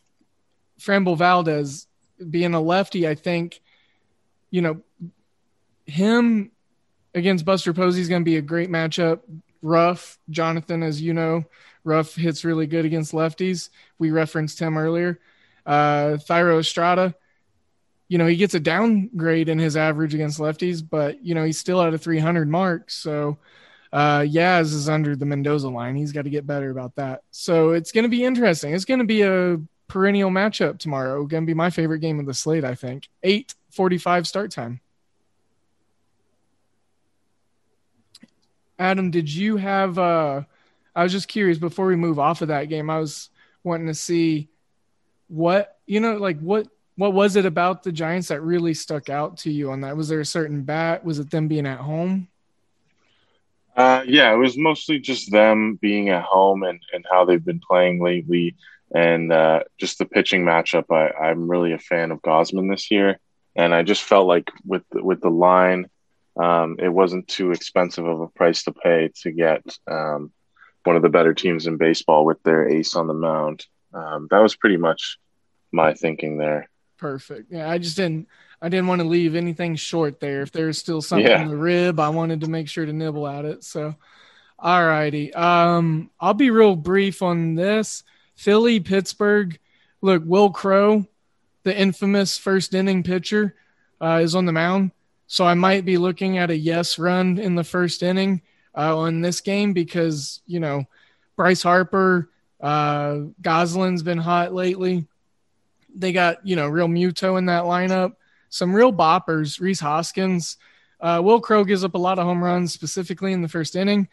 Framber Valdez being a lefty, I think, you know, him against Buster Posey is going to be a great matchup. Ruf, Jonathan, as you know, Ruf hits really good against lefties. We referenced him earlier. Uh, Thairo Estrada, you know, he gets a downgrade in his average against lefties, but, you know, he's still at a 300 mark. So, uh, Yaz is under the Mendoza line. He's got to get better about that. So it's going to be interesting. It's going to be a perennial matchup tomorrow. Going to be my favorite game of the slate, I think. 8:45 start time. Adam, did you have uh I was just curious before we move off of that game. I was wanting to see what you know, like what what was it about the Giants that really stuck out to you on that? Was there a certain bat? Was it them being at home? Uh, yeah, it was mostly just them being at home and, and how they've been playing lately, and uh, just the pitching matchup. I, I'm really a fan of Gausman this year, and I just felt like with the, with the line, um, it wasn't too expensive of a price to pay to get um, one of the better teams in baseball with their ace on the mound. Um, that was pretty much my thinking there. Perfect. Yeah, I just didn't. I didn't want to leave anything short there. If there's still something yeah. in the rib, I wanted to make sure to nibble at it. So, all righty. Um, I'll be real brief on this. Philly, Pittsburgh. Look, Wil Crowe, the infamous first inning pitcher, uh, is on the mound. So I might be looking at a yes run in the first inning uh, on this game because, you know, Bryce Harper, uh, Gonsolin's been hot lately. They got, you know, Realmuto in that lineup. Some real boppers. Rhys Hoskins. Uh, Wil Crowe gives up a lot of home runs, specifically in the first inning.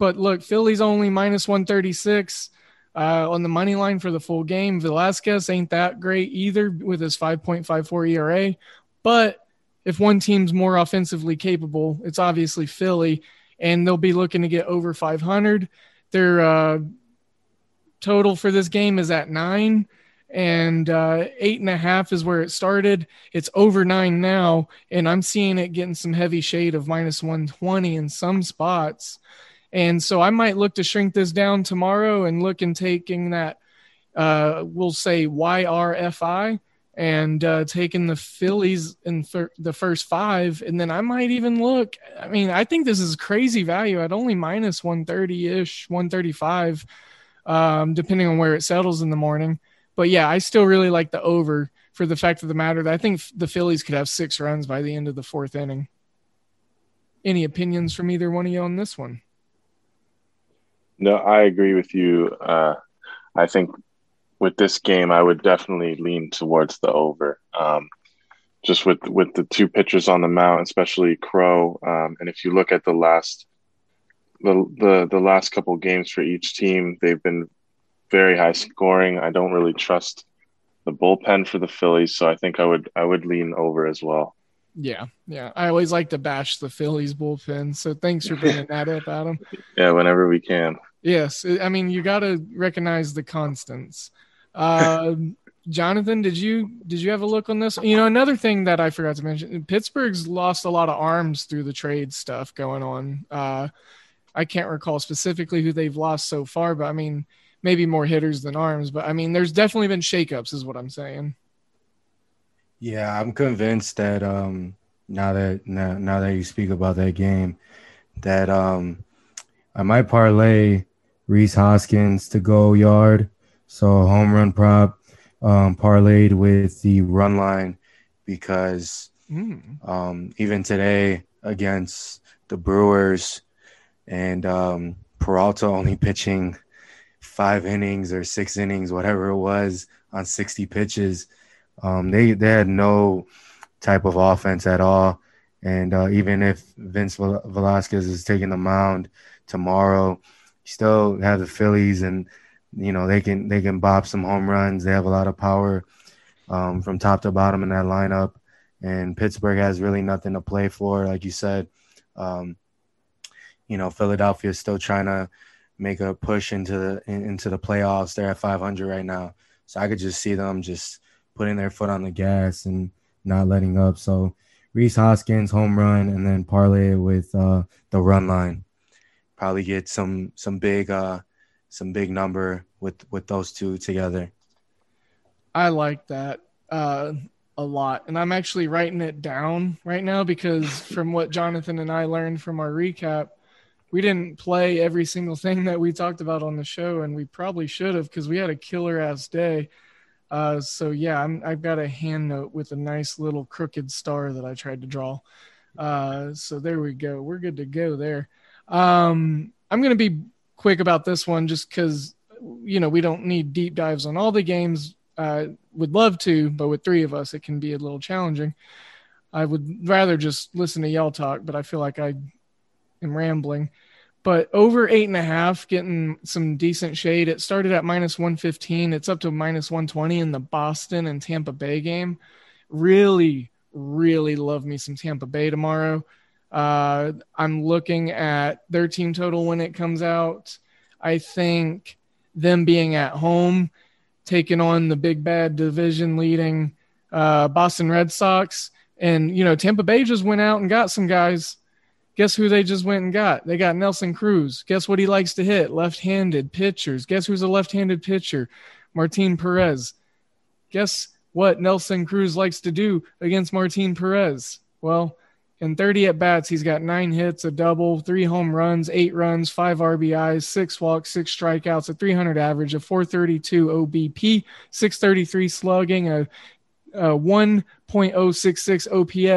But look, Philly's only minus 136 uh, on the money line for the full game. Velasquez ain't that great either with his 5.54 ERA. But if one team's more offensively capable, it's obviously Philly, and they'll be looking to get over 500. Their uh, total for this game is at nine, and uh, eight and a half is where it started. It's over nine now, and I'm seeing it getting some heavy shade of minus 120 in some spots. And so I might look to shrink this down tomorrow and look and taking that, uh, we'll say YRFI and uh, taking the Phillies in the first five. And then I might even look. I mean, I think this is crazy value at only minus 130 ish, 135, um, depending on where it settles in the morning. But yeah, I still really like the over for the fact of the matter that I think the Phillies could have six runs by the end of the fourth inning. Any opinions from either one of you on this one? No, I agree with you. Uh, I think with this game, I would definitely lean towards the over. Um, just with with the two pitchers on the mound, especially Crowe, um, and if you look at the last the, the the last couple games for each team, they've been very high scoring. I don't really trust the bullpen for the Phillies, so I think I would I would lean over as well. Yeah, yeah. I always like to bash the Phillies bullpen. So thanks for bringing that up, Adam. Yeah, whenever we can. Yes, I mean you got to recognize the constants. Uh, Jonathan, did you did you have a look on this? You know, another thing that I forgot to mention: Pittsburgh's lost a lot of arms through the trade stuff going on. Uh, I can't recall specifically who they've lost so far, but I mean, maybe more hitters than arms. But I mean, there's definitely been shakeups, is what I'm saying. Yeah, I'm convinced that um, now that now, now that you speak about that game, that um, I might parlay Rhys Hoskins to go yard, so home run prop um, parlayed with the run line because mm. um, even today against the Brewers and um, Peralta only pitching five innings or six innings, whatever it was, on 60 pitches um, they they had no type of offense at all, and uh, even if Vince Velasquez is taking the mound tomorrow, still have the Phillies, and you know they can they can bop some home runs. They have a lot of power um, from top to bottom in that lineup, and Pittsburgh has really nothing to play for, like you said. Um, you know, Philadelphia is still trying to make a push into the into the playoffs. They're at 500 right now, so I could just see them just putting their foot on the gas and not letting up. So Rhys Hoskins home run and then parlay it with uh, the run line. Probably get some some big uh, some big number with with those two together. I like that uh, a lot, and I'm actually writing it down right now because from what Jonathan and I learned from our recap, we didn't play every single thing that we talked about on the show, and we probably should have because we had a killer ass day. Uh, so yeah, I'm, I've got a hand note with a nice little crooked star that I tried to draw. Uh, so there we go. We're good to go there. Um, I'm going to be quick about this one just because, you know, we don't need deep dives on all the games. Uh, would love to, but with three of us, it can be a little challenging. I would rather just listen to y'all talk, but I feel like I am rambling but over eight and a half, getting some decent shade. It started at minus 115. It's up to minus 120 in the Boston and Tampa Bay game. Really, really love me some Tampa Bay tomorrow. Uh, I'm looking at their team total when it comes out. I think them being at home, taking on the big bad division leading uh, Boston Red Sox. And, you know, Tampa Bay just went out and got some guys Guess who they just went and got? They got Nelson Cruz. Guess what he likes to hit? Left handed pitchers. Guess who's a left handed pitcher? Martin Perez. Guess what Nelson Cruz likes to do against Martin Perez? Well, in 30 at bats, he's got nine hits, a double, three home runs, eight runs, five RBIs, six walks, six strikeouts, a 300 average, a 432 OBP, 633 slugging, a uh, 1.066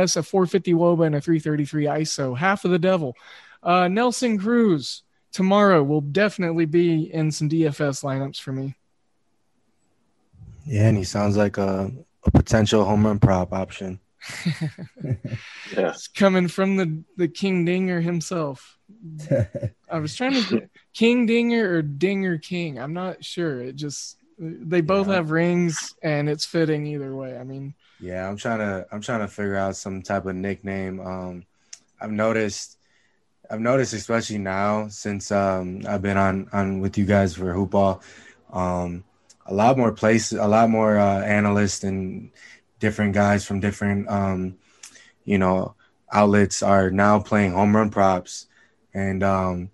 OPS, a 450 WOBA, and a 333 ISO. Half of the devil. Uh, Nelson Cruz tomorrow will definitely be in some DFS lineups for me. Yeah, and he sounds like a, a potential home run prop option. Yeah. It's coming from the, the King Dinger himself. I was trying to King Dinger or Dinger King. I'm not sure. It just they both Yeah. have rings and it's fitting either way. I mean, Yeah, I'm trying to I'm trying to figure out some type of nickname. Um, I've noticed I've noticed especially now since um I've been on on with you guys for hoopball, um, a lot more places, a lot more uh, analysts and different guys from different um, you know outlets are now playing home run props, and um,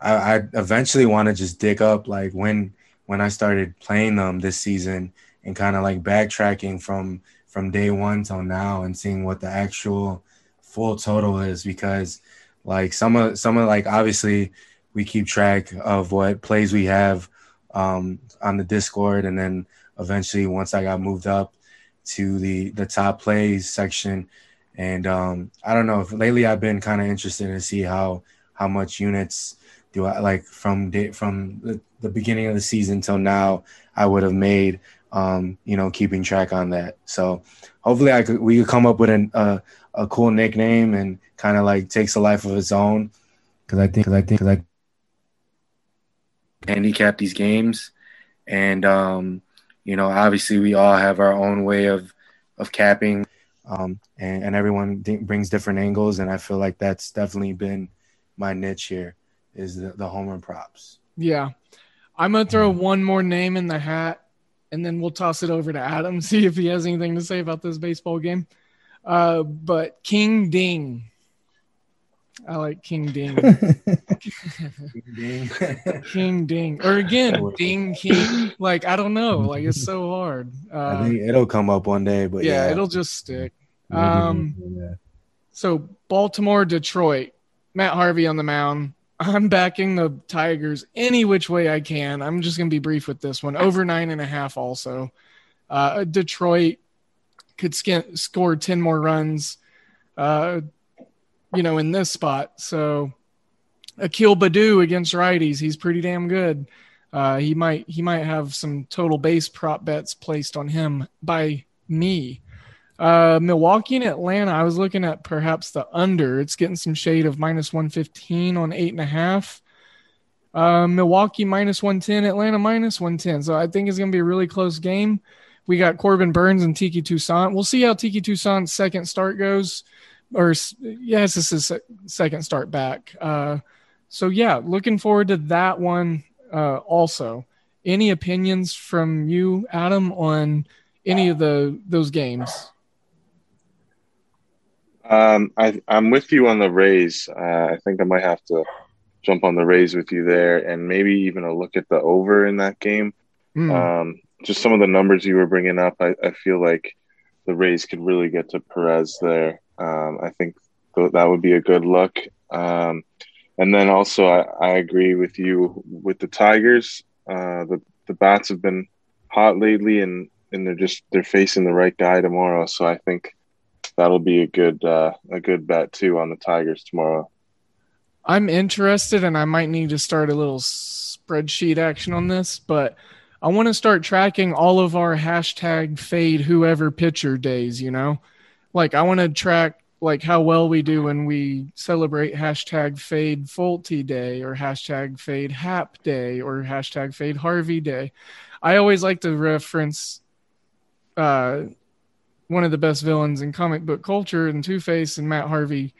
I, I eventually want to just dig up like when when I started playing them this season and kind of like backtracking from from day one till now and seeing what the actual full total is because like some of some of like obviously we keep track of what plays we have um, on the Discord and then eventually once I got moved up to the the top plays section and um, I don't know if lately I've been kind of interested to see how how much units do I like from day, from the, the beginning of the season till now I would have made um, you know keeping track on that so hopefully I could we could come up with an, uh, a cool nickname and kind of like takes a life of its own because I think cause I think cause I handicap these games and um, you know obviously we all have our own way of of capping um, and, and everyone di- brings different angles and I feel like that's definitely been my niche here is the, the home run props. yeah. I'm gonna throw one more name in the hat and then we'll toss it over to Adam, see if he has anything to say about this baseball game. Uh, but King Ding. I like King Ding. King Ding. Or again, Ding King. Like, I don't know. Like, it's so hard. I Uh, think it'll come up one day, but yeah, yeah, it'll just stick. Um, one day. so Baltimore, Detroit, Matt Harvey on the mound. I'm backing the Tigers any which way I can. I'm just gonna be brief with this one. Over nine and a half. Also, uh, Detroit could score ten more runs. Uh, you know, in this spot. So, Akil Baddoo against righties. He's pretty damn good. Uh, he might he might have some total base prop bets placed on him by me. Uh, Milwaukee and Atlanta, I was looking at perhaps the under. It's getting some shade of minus 115 on eight and a half. Uh, Milwaukee minus 110, Atlanta minus 110. So I think it's going to be a really close game. We got Corbin Burnes and Touki Toussaint. We'll see how Touki Toussaint's second start goes. Or, yes, this is second start back. Uh, so, yeah, looking forward to that one uh, also. Any opinions from you, Adam, on any of the those games? Um, I, I'm with you on the Rays. Uh, I think I might have to jump on the Rays with you there, and maybe even a look at the over in that game. Hmm. Um, just some of the numbers you were bringing up, I, I feel like the Rays could really get to Perez there. Um, I think th- that would be a good look. Um, and then also, I, I agree with you with the Tigers. Uh, the the bats have been hot lately, and and they're just they're facing the right guy tomorrow. So I think that'll be a good uh, a good bet too on the Tigers tomorrow. I'm interested, and I might need to start a little spreadsheet action on this, but I want to start tracking all of our hashtag fade whoever pitcher days. You know, like I want to track like how well we do when we celebrate hashtag fade Fulte day or hashtag fade Happ day or hashtag fade Harvey day. I always like to reference uh, one of the best villains in comic book culture and Two Face and Matt Harvey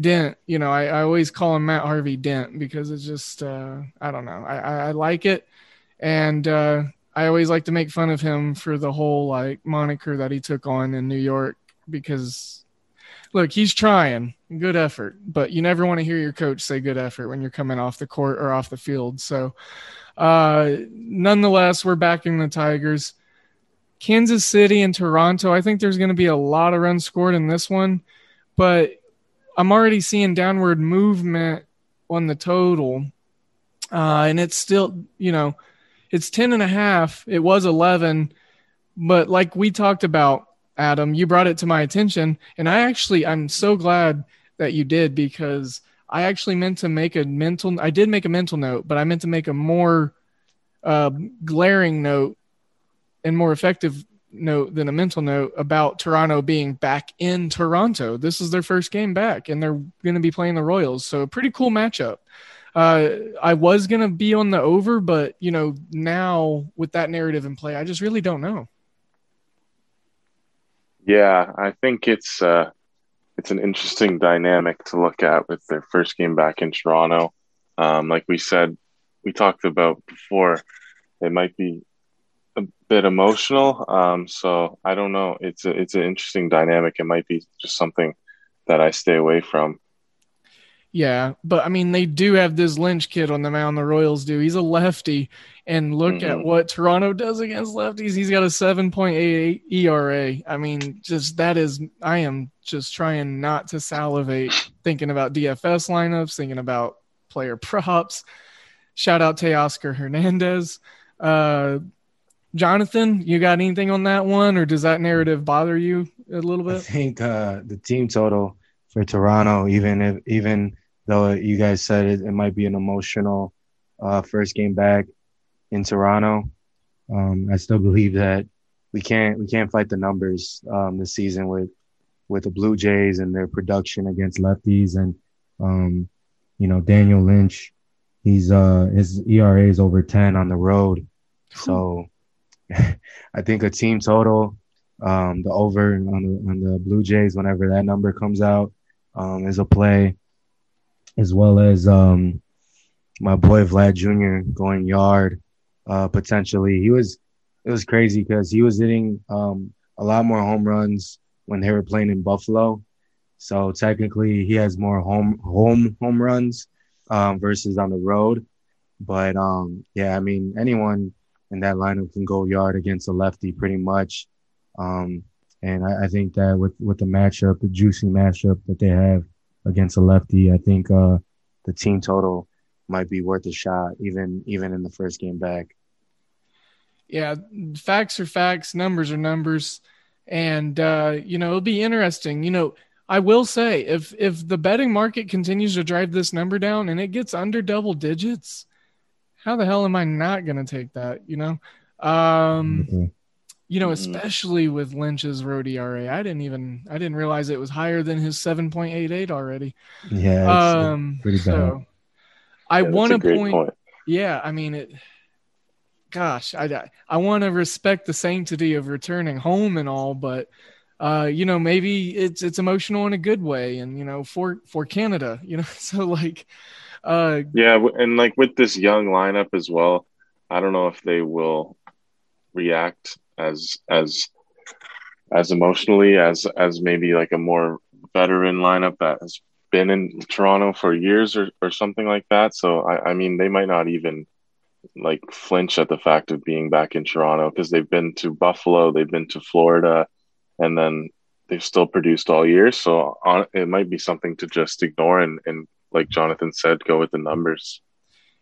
Dent. You know, I, I always call him Matt Harvey Dent because it's just uh, I don't know. I, I, I like it, and uh, I always like to make fun of him for the whole like moniker that he took on in New York because look, he's trying. Good effort, but you never want to hear your coach say good effort when you're coming off the court or off the field. So, uh, nonetheless, we're backing the Tigers. Kansas City and Toronto. I think there's going to be a lot of runs scored in this one, but I'm already seeing downward movement on the total. Uh, and it's still, you know, it's 10 and a half. It was 11, but like we talked about, Adam. You brought it to my attention, and I actually I'm so glad that you did because I actually meant to make a mental. I did make a mental note, but I meant to make a more uh, glaring note and more effective note than a mental note about Toronto being back in Toronto. This is their first game back, and they're going to be playing the Royals. So a pretty cool matchup. Uh, I was going to be on the over, but you know now with that narrative in play, I just really don't know. Yeah, I think it's uh, it's an interesting dynamic to look at with their first game back in Toronto. Um, like we said, we talked about before, it might be a bit emotional. Um, so I don't know. It's a, it's an interesting dynamic. It might be just something that I stay away from. Yeah, but I mean, they do have this Lynch kid on the mound. The Royals do. He's a lefty, and look mm-hmm. at what Toronto does against lefties. He's got a 7.88 ERA. I mean, just that is. I am just trying not to salivate thinking about DFS lineups, thinking about player props. Shout out to Oscar Hernandez. Uh, Jonathan, you got anything on that one, or does that narrative bother you a little bit? I think uh, the team total for Toronto, even if even though you guys said it, it might be an emotional uh, first game back in Toronto, um, I still believe that we can't we can't fight the numbers um, this season with with the Blue Jays and their production against lefties and um, you know Daniel Lynch, he's uh his ERA is over ten on the road, so I think a team total um, the over on the on the Blue Jays whenever that number comes out um, is a play, as well as um, my boy Vlad Jr. going yard uh, potentially. He was it was crazy because he was hitting um, a lot more home runs when they were playing in Buffalo. So technically, he has more home home home runs um, versus on the road. But um, yeah, I mean, anyone in that lineup can go yard against a lefty pretty much. Um, and I, I, think that with, with the matchup, the juicy matchup that they have against a lefty, I think uh, the team total might be worth a shot, even even in the first game back. Yeah, facts are facts, numbers are numbers, and uh, you know it'll be interesting. You know, I will say if if the betting market continues to drive this number down and it gets under double digits, how the hell am I not going to take that? You know, um, mm-hmm you know, mm-hmm. especially with Lynch's road ERA. I didn't even I didn't realize it was higher than his 7.88 already. Yeah, um, pretty bad. So I yeah, want to point, point, Yeah, I mean it. Gosh, I I want to respect the sanctity of returning home and all, but uh, you know, maybe it's it's emotional in a good way, and you know, for for Canada, you know, so like, uh, yeah, and like with this young lineup as well, I don't know if they will react as as as emotionally as as maybe like a more veteran lineup that has been in Toronto for years or, or something like that. So I, I mean they might not even like flinch at the fact of being back in Toronto because they've been to Buffalo, they've been to Florida, and then they've still produced all year. So on, it might be something to just ignore and, and like Jonathan said, go with the numbers.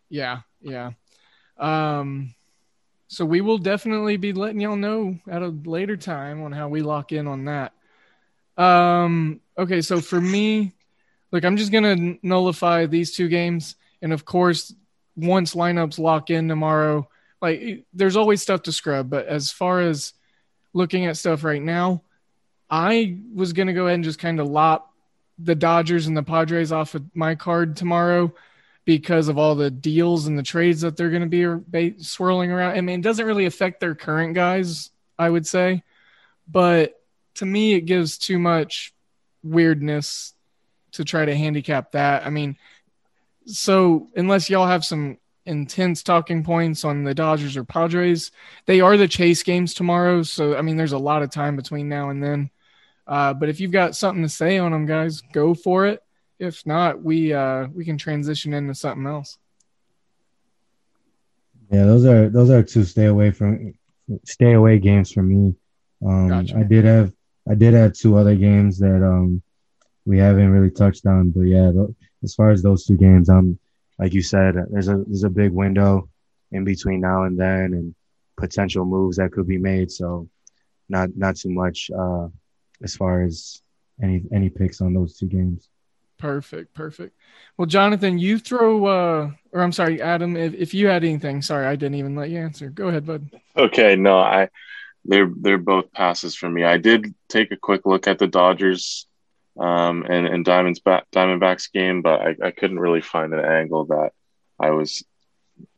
Yeah, yeah. Um, so we will definitely be letting y'all know at a later time on how we lock in on that. Um, okay, so for me, look, I'm just gonna nullify these two games, and of course, once lineups lock in tomorrow, like there's always stuff to scrub. But as far as looking at stuff right now, I was gonna go ahead and just kind of lop the Dodgers and the Padres off of my card tomorrow because of all the deals and the trades that they're going to be er, swirling around. I mean, it doesn't really affect their current guys, I would say, but to me, it gives too much weirdness to try to handicap that. I mean, so unless y'all have some intense talking points on the Dodgers or Padres, they are the chase games tomorrow. So, I mean, there's a lot of time between now and then. Uh, but if you've got something to say on them, guys, go for it if not, we uh we can transition into something else. Yeah, those are those are two stay away from stay away games for me. Um, gotcha. I did have I did have two other games that um we haven't really touched on, but yeah, th- as far as those two games, I'm like you said, there's a there's a big window in between now and then, and potential moves that could be made. So not not too much uh, as far as any any picks on those two games. Perfect, perfect. Well, Jonathan, you throw, uh, or I'm sorry, Adam, if, if you had anything, sorry, I didn't even let you answer. Go ahead, bud. Okay, no, I, they're they're both passes for me. I did take a quick look at the Dodgers, um, and and Diamonds back Diamondbacks game, but I, I couldn't really find an angle that I was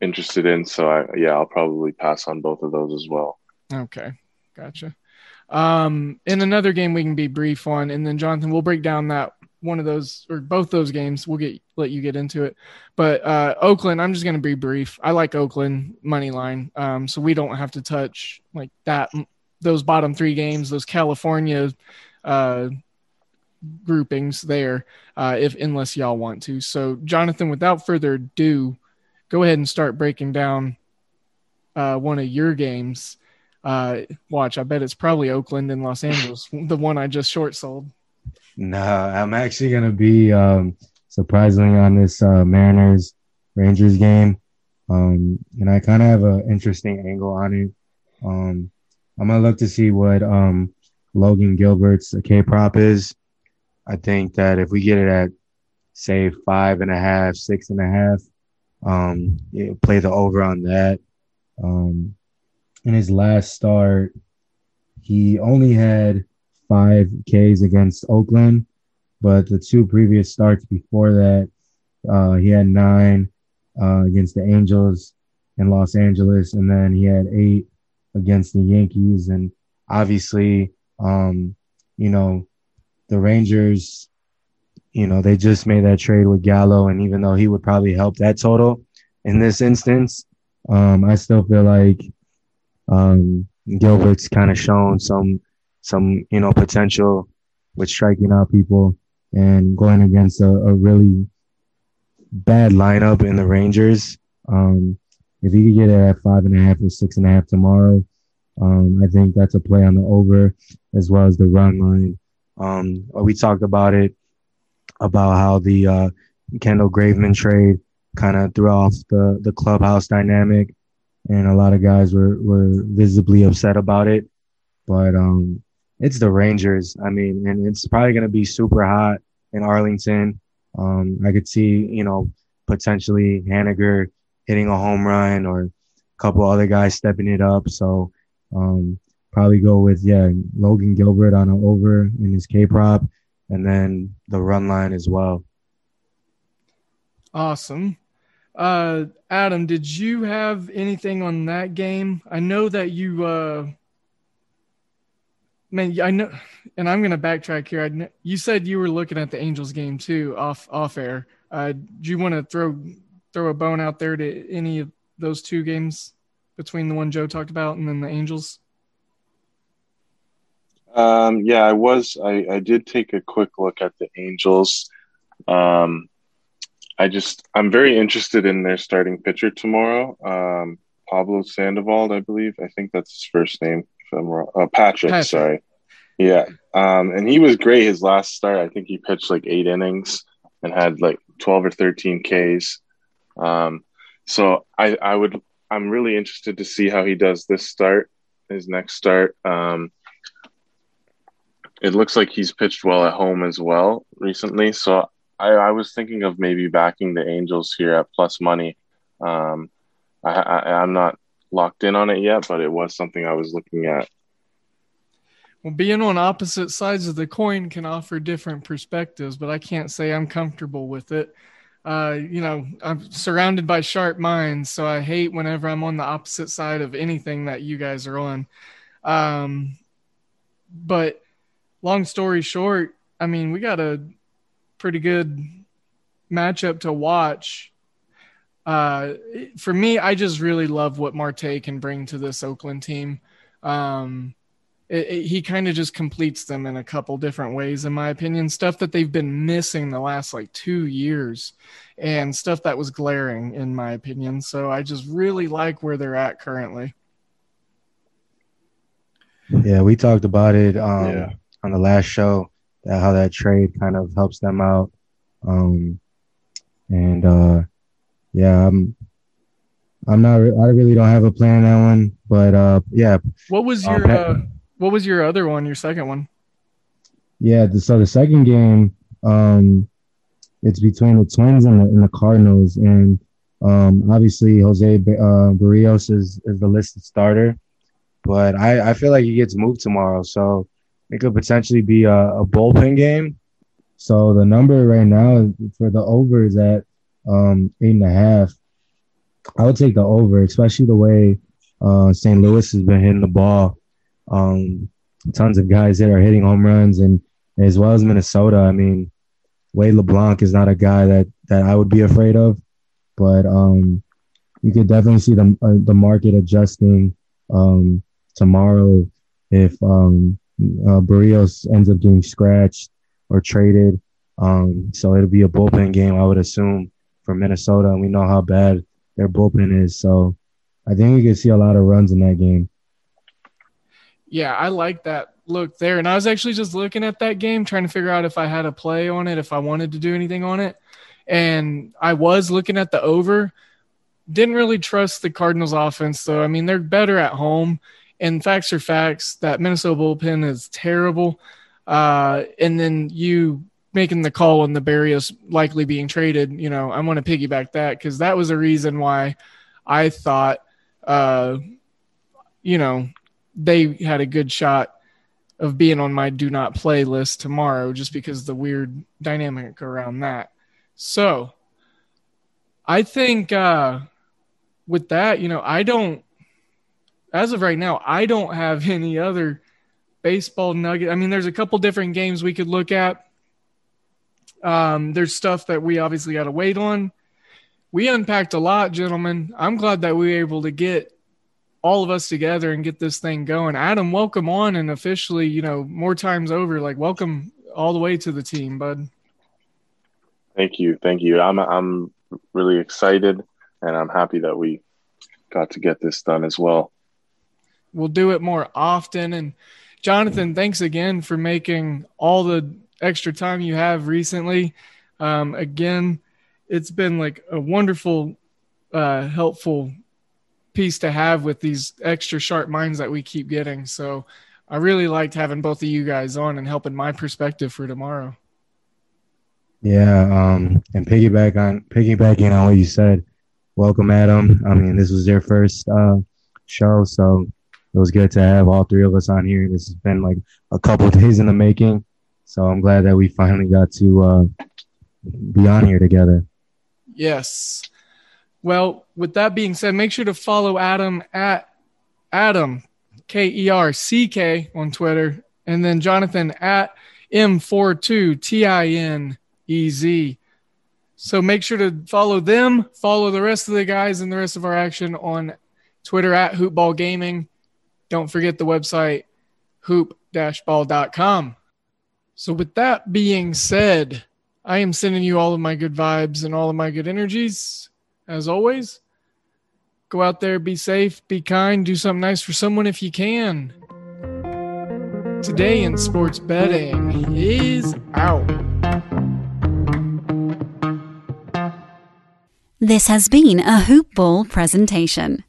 interested in. So I yeah, I'll probably pass on both of those as well. Okay, gotcha. Um, in another game we can be brief on, and then Jonathan, we'll break down that one of those or both those games. We'll get let you get into it. But uh, Oakland, I'm just going to be brief. I like Oakland money line, um, so we don't have to touch like that. Those bottom three games, those California uh, groupings there, uh, if unless y'all want to. So, Jonathan, without further ado, go ahead and start breaking down uh, one of your games. Uh, watch, I bet it's probably Oakland and Los Angeles, the one I just short sold. No, I'm actually gonna be um, surprisingly on this uh, Mariners Rangers game, um, and I kind of have an interesting angle on it. Um, I'm gonna look to see what um, Logan Gilbert's K prop is. I think that if we get it at say five and a half, six and a half, um, play the over on that. Um, in his last start, he only had five Ks against Oakland, but the two previous starts before that, uh, he had nine uh, against the Angels in Los Angeles, and then he had eight against the Yankees. And obviously, um, you know, the Rangers, you know, they just made that trade with Gallo, and even though he would probably help that total in this instance, um, I still feel like um, Gilbert's kind of shown some some you know potential with striking out people and going against a, a really bad lineup in the Rangers. Um, if he could get it at five and a half or six and a half tomorrow, um, I think that's a play on the over as well as the run line. Um, we talked about it about how the uh, Kendall Graveman trade kind of threw off the the clubhouse dynamic, and a lot of guys were were visibly upset about it. But um, it's the Rangers. I mean, and it's probably going to be super hot in Arlington. Um, I could see, you know, potentially Haniger hitting a home run or a couple other guys stepping it up. So um, probably go with yeah Logan Gilbert on an over in his K prop, and then the run line as well. Awesome. Uh, Adam, did you have anything on that game? I know that you uh, Man, I know, and I'm going to backtrack here. I, you said you were looking at the Angels game too, off off air. Uh, do you want to throw throw a bone out there to any of those two games between the one Joe talked about and then the Angels? Um, yeah, I was. I, I did take a quick look at the Angels. Um, I just I'm very interested in their starting pitcher tomorrow. Um, Pablo Sandoval, I believe. I think that's his first name. If I'm wrong. Uh, Patrick, Patrick, sorry. Yeah. Um, and he was great his last start. I think he pitched like eight innings and had like 12 or 13 Ks. Um, so I, I would, I'm really interested to see how he does this start, his next start. Um, it looks like he's pitched well at home as well recently. So I, I was thinking of maybe backing the Angels here at plus money. Um, I, I, I'm not locked in on it yet, but it was something I was looking at. Well, being on opposite sides of the coin can offer different perspectives, but I can't say I'm comfortable with it. Uh, you know, I'm surrounded by sharp minds, so I hate whenever I'm on the opposite side of anything that you guys are on. Um, but long story short, I mean, we got a pretty good matchup to watch. Uh, for me, I just really love what Marte can bring to this Oakland team. Um, it, it, he kind of just completes them in a couple different ways, in my opinion. Stuff that they've been missing the last like two years, and stuff that was glaring, in my opinion. So I just really like where they're at currently. Yeah, we talked about it um, yeah. on the last show that how that trade kind of helps them out. Um, and uh, yeah, I'm I'm not I really don't have a plan on that one, but uh, yeah. What was your uh, what was your other one? Your second one? Yeah. So the second game, um, it's between the Twins and the, and the Cardinals, and um, obviously Jose uh, Berrios is is the listed starter, but I I feel like he gets moved tomorrow, so it could potentially be a, a bullpen game. So the number right now for the over is at um, eight and a half. I would take the over, especially the way uh, St. Louis has been hitting the ball. Um, tons of guys that are hitting home runs, and as well as Minnesota. I mean, Wade LeBlanc is not a guy that that I would be afraid of, but um, you could definitely see the uh, the market adjusting um, tomorrow if um, uh, Berrios ends up getting scratched or traded. Um, so it'll be a bullpen game, I would assume, for Minnesota, and we know how bad their bullpen is. So I think we could see a lot of runs in that game. Yeah, I like that look there. And I was actually just looking at that game, trying to figure out if I had a play on it, if I wanted to do anything on it. And I was looking at the over. Didn't really trust the Cardinals offense, though. I mean, they're better at home. And facts are facts. That Minnesota bullpen is terrible. Uh, and then you making the call on the Berrios likely being traded, you know, I want to piggyback that because that was a reason why I thought, uh, you know, they had a good shot of being on my do not play list tomorrow just because the weird dynamic around that. So I think uh, with that, you know, I don't, as of right now, I don't have any other baseball nugget. I mean, there's a couple different games we could look at. Um, there's stuff that we obviously got to wait on. We unpacked a lot, gentlemen. I'm glad that we were able to get all of us together and get this thing going. Adam, welcome on and officially, you know, more times over, like welcome all the way to the team, bud. Thank you. Thank you. I'm I'm really excited and I'm happy that we got to get this done as well. We'll do it more often and Jonathan, thanks again for making all the extra time you have recently. Um, again, it's been like a wonderful, uh, helpful piece to have with these extra sharp minds that we keep getting. So I really liked having both of you guys on and helping my perspective for tomorrow. Yeah, um, and piggyback on piggybacking on what you said. Welcome, Adam. I mean, this was their first uh, show, so it was good to have all three of us on here. This has been like a couple days in the making, so I'm glad that we finally got to uh, be on here together. Yes. Well, with that being said, make sure to follow Adam at Adam K E R C K on Twitter, and then Jonathan at M42 T I N E Z. So make sure to follow them, follow the rest of the guys and the rest of our action on Twitter at Hoopball Gaming. Don't forget the website hoop-ball.com. So with that being said, I am sending you all of my good vibes and all of my good energies as always. Go out there, be safe, be kind, do something nice for someone if you can. Today in sports betting is out. This has been a Hoopball presentation.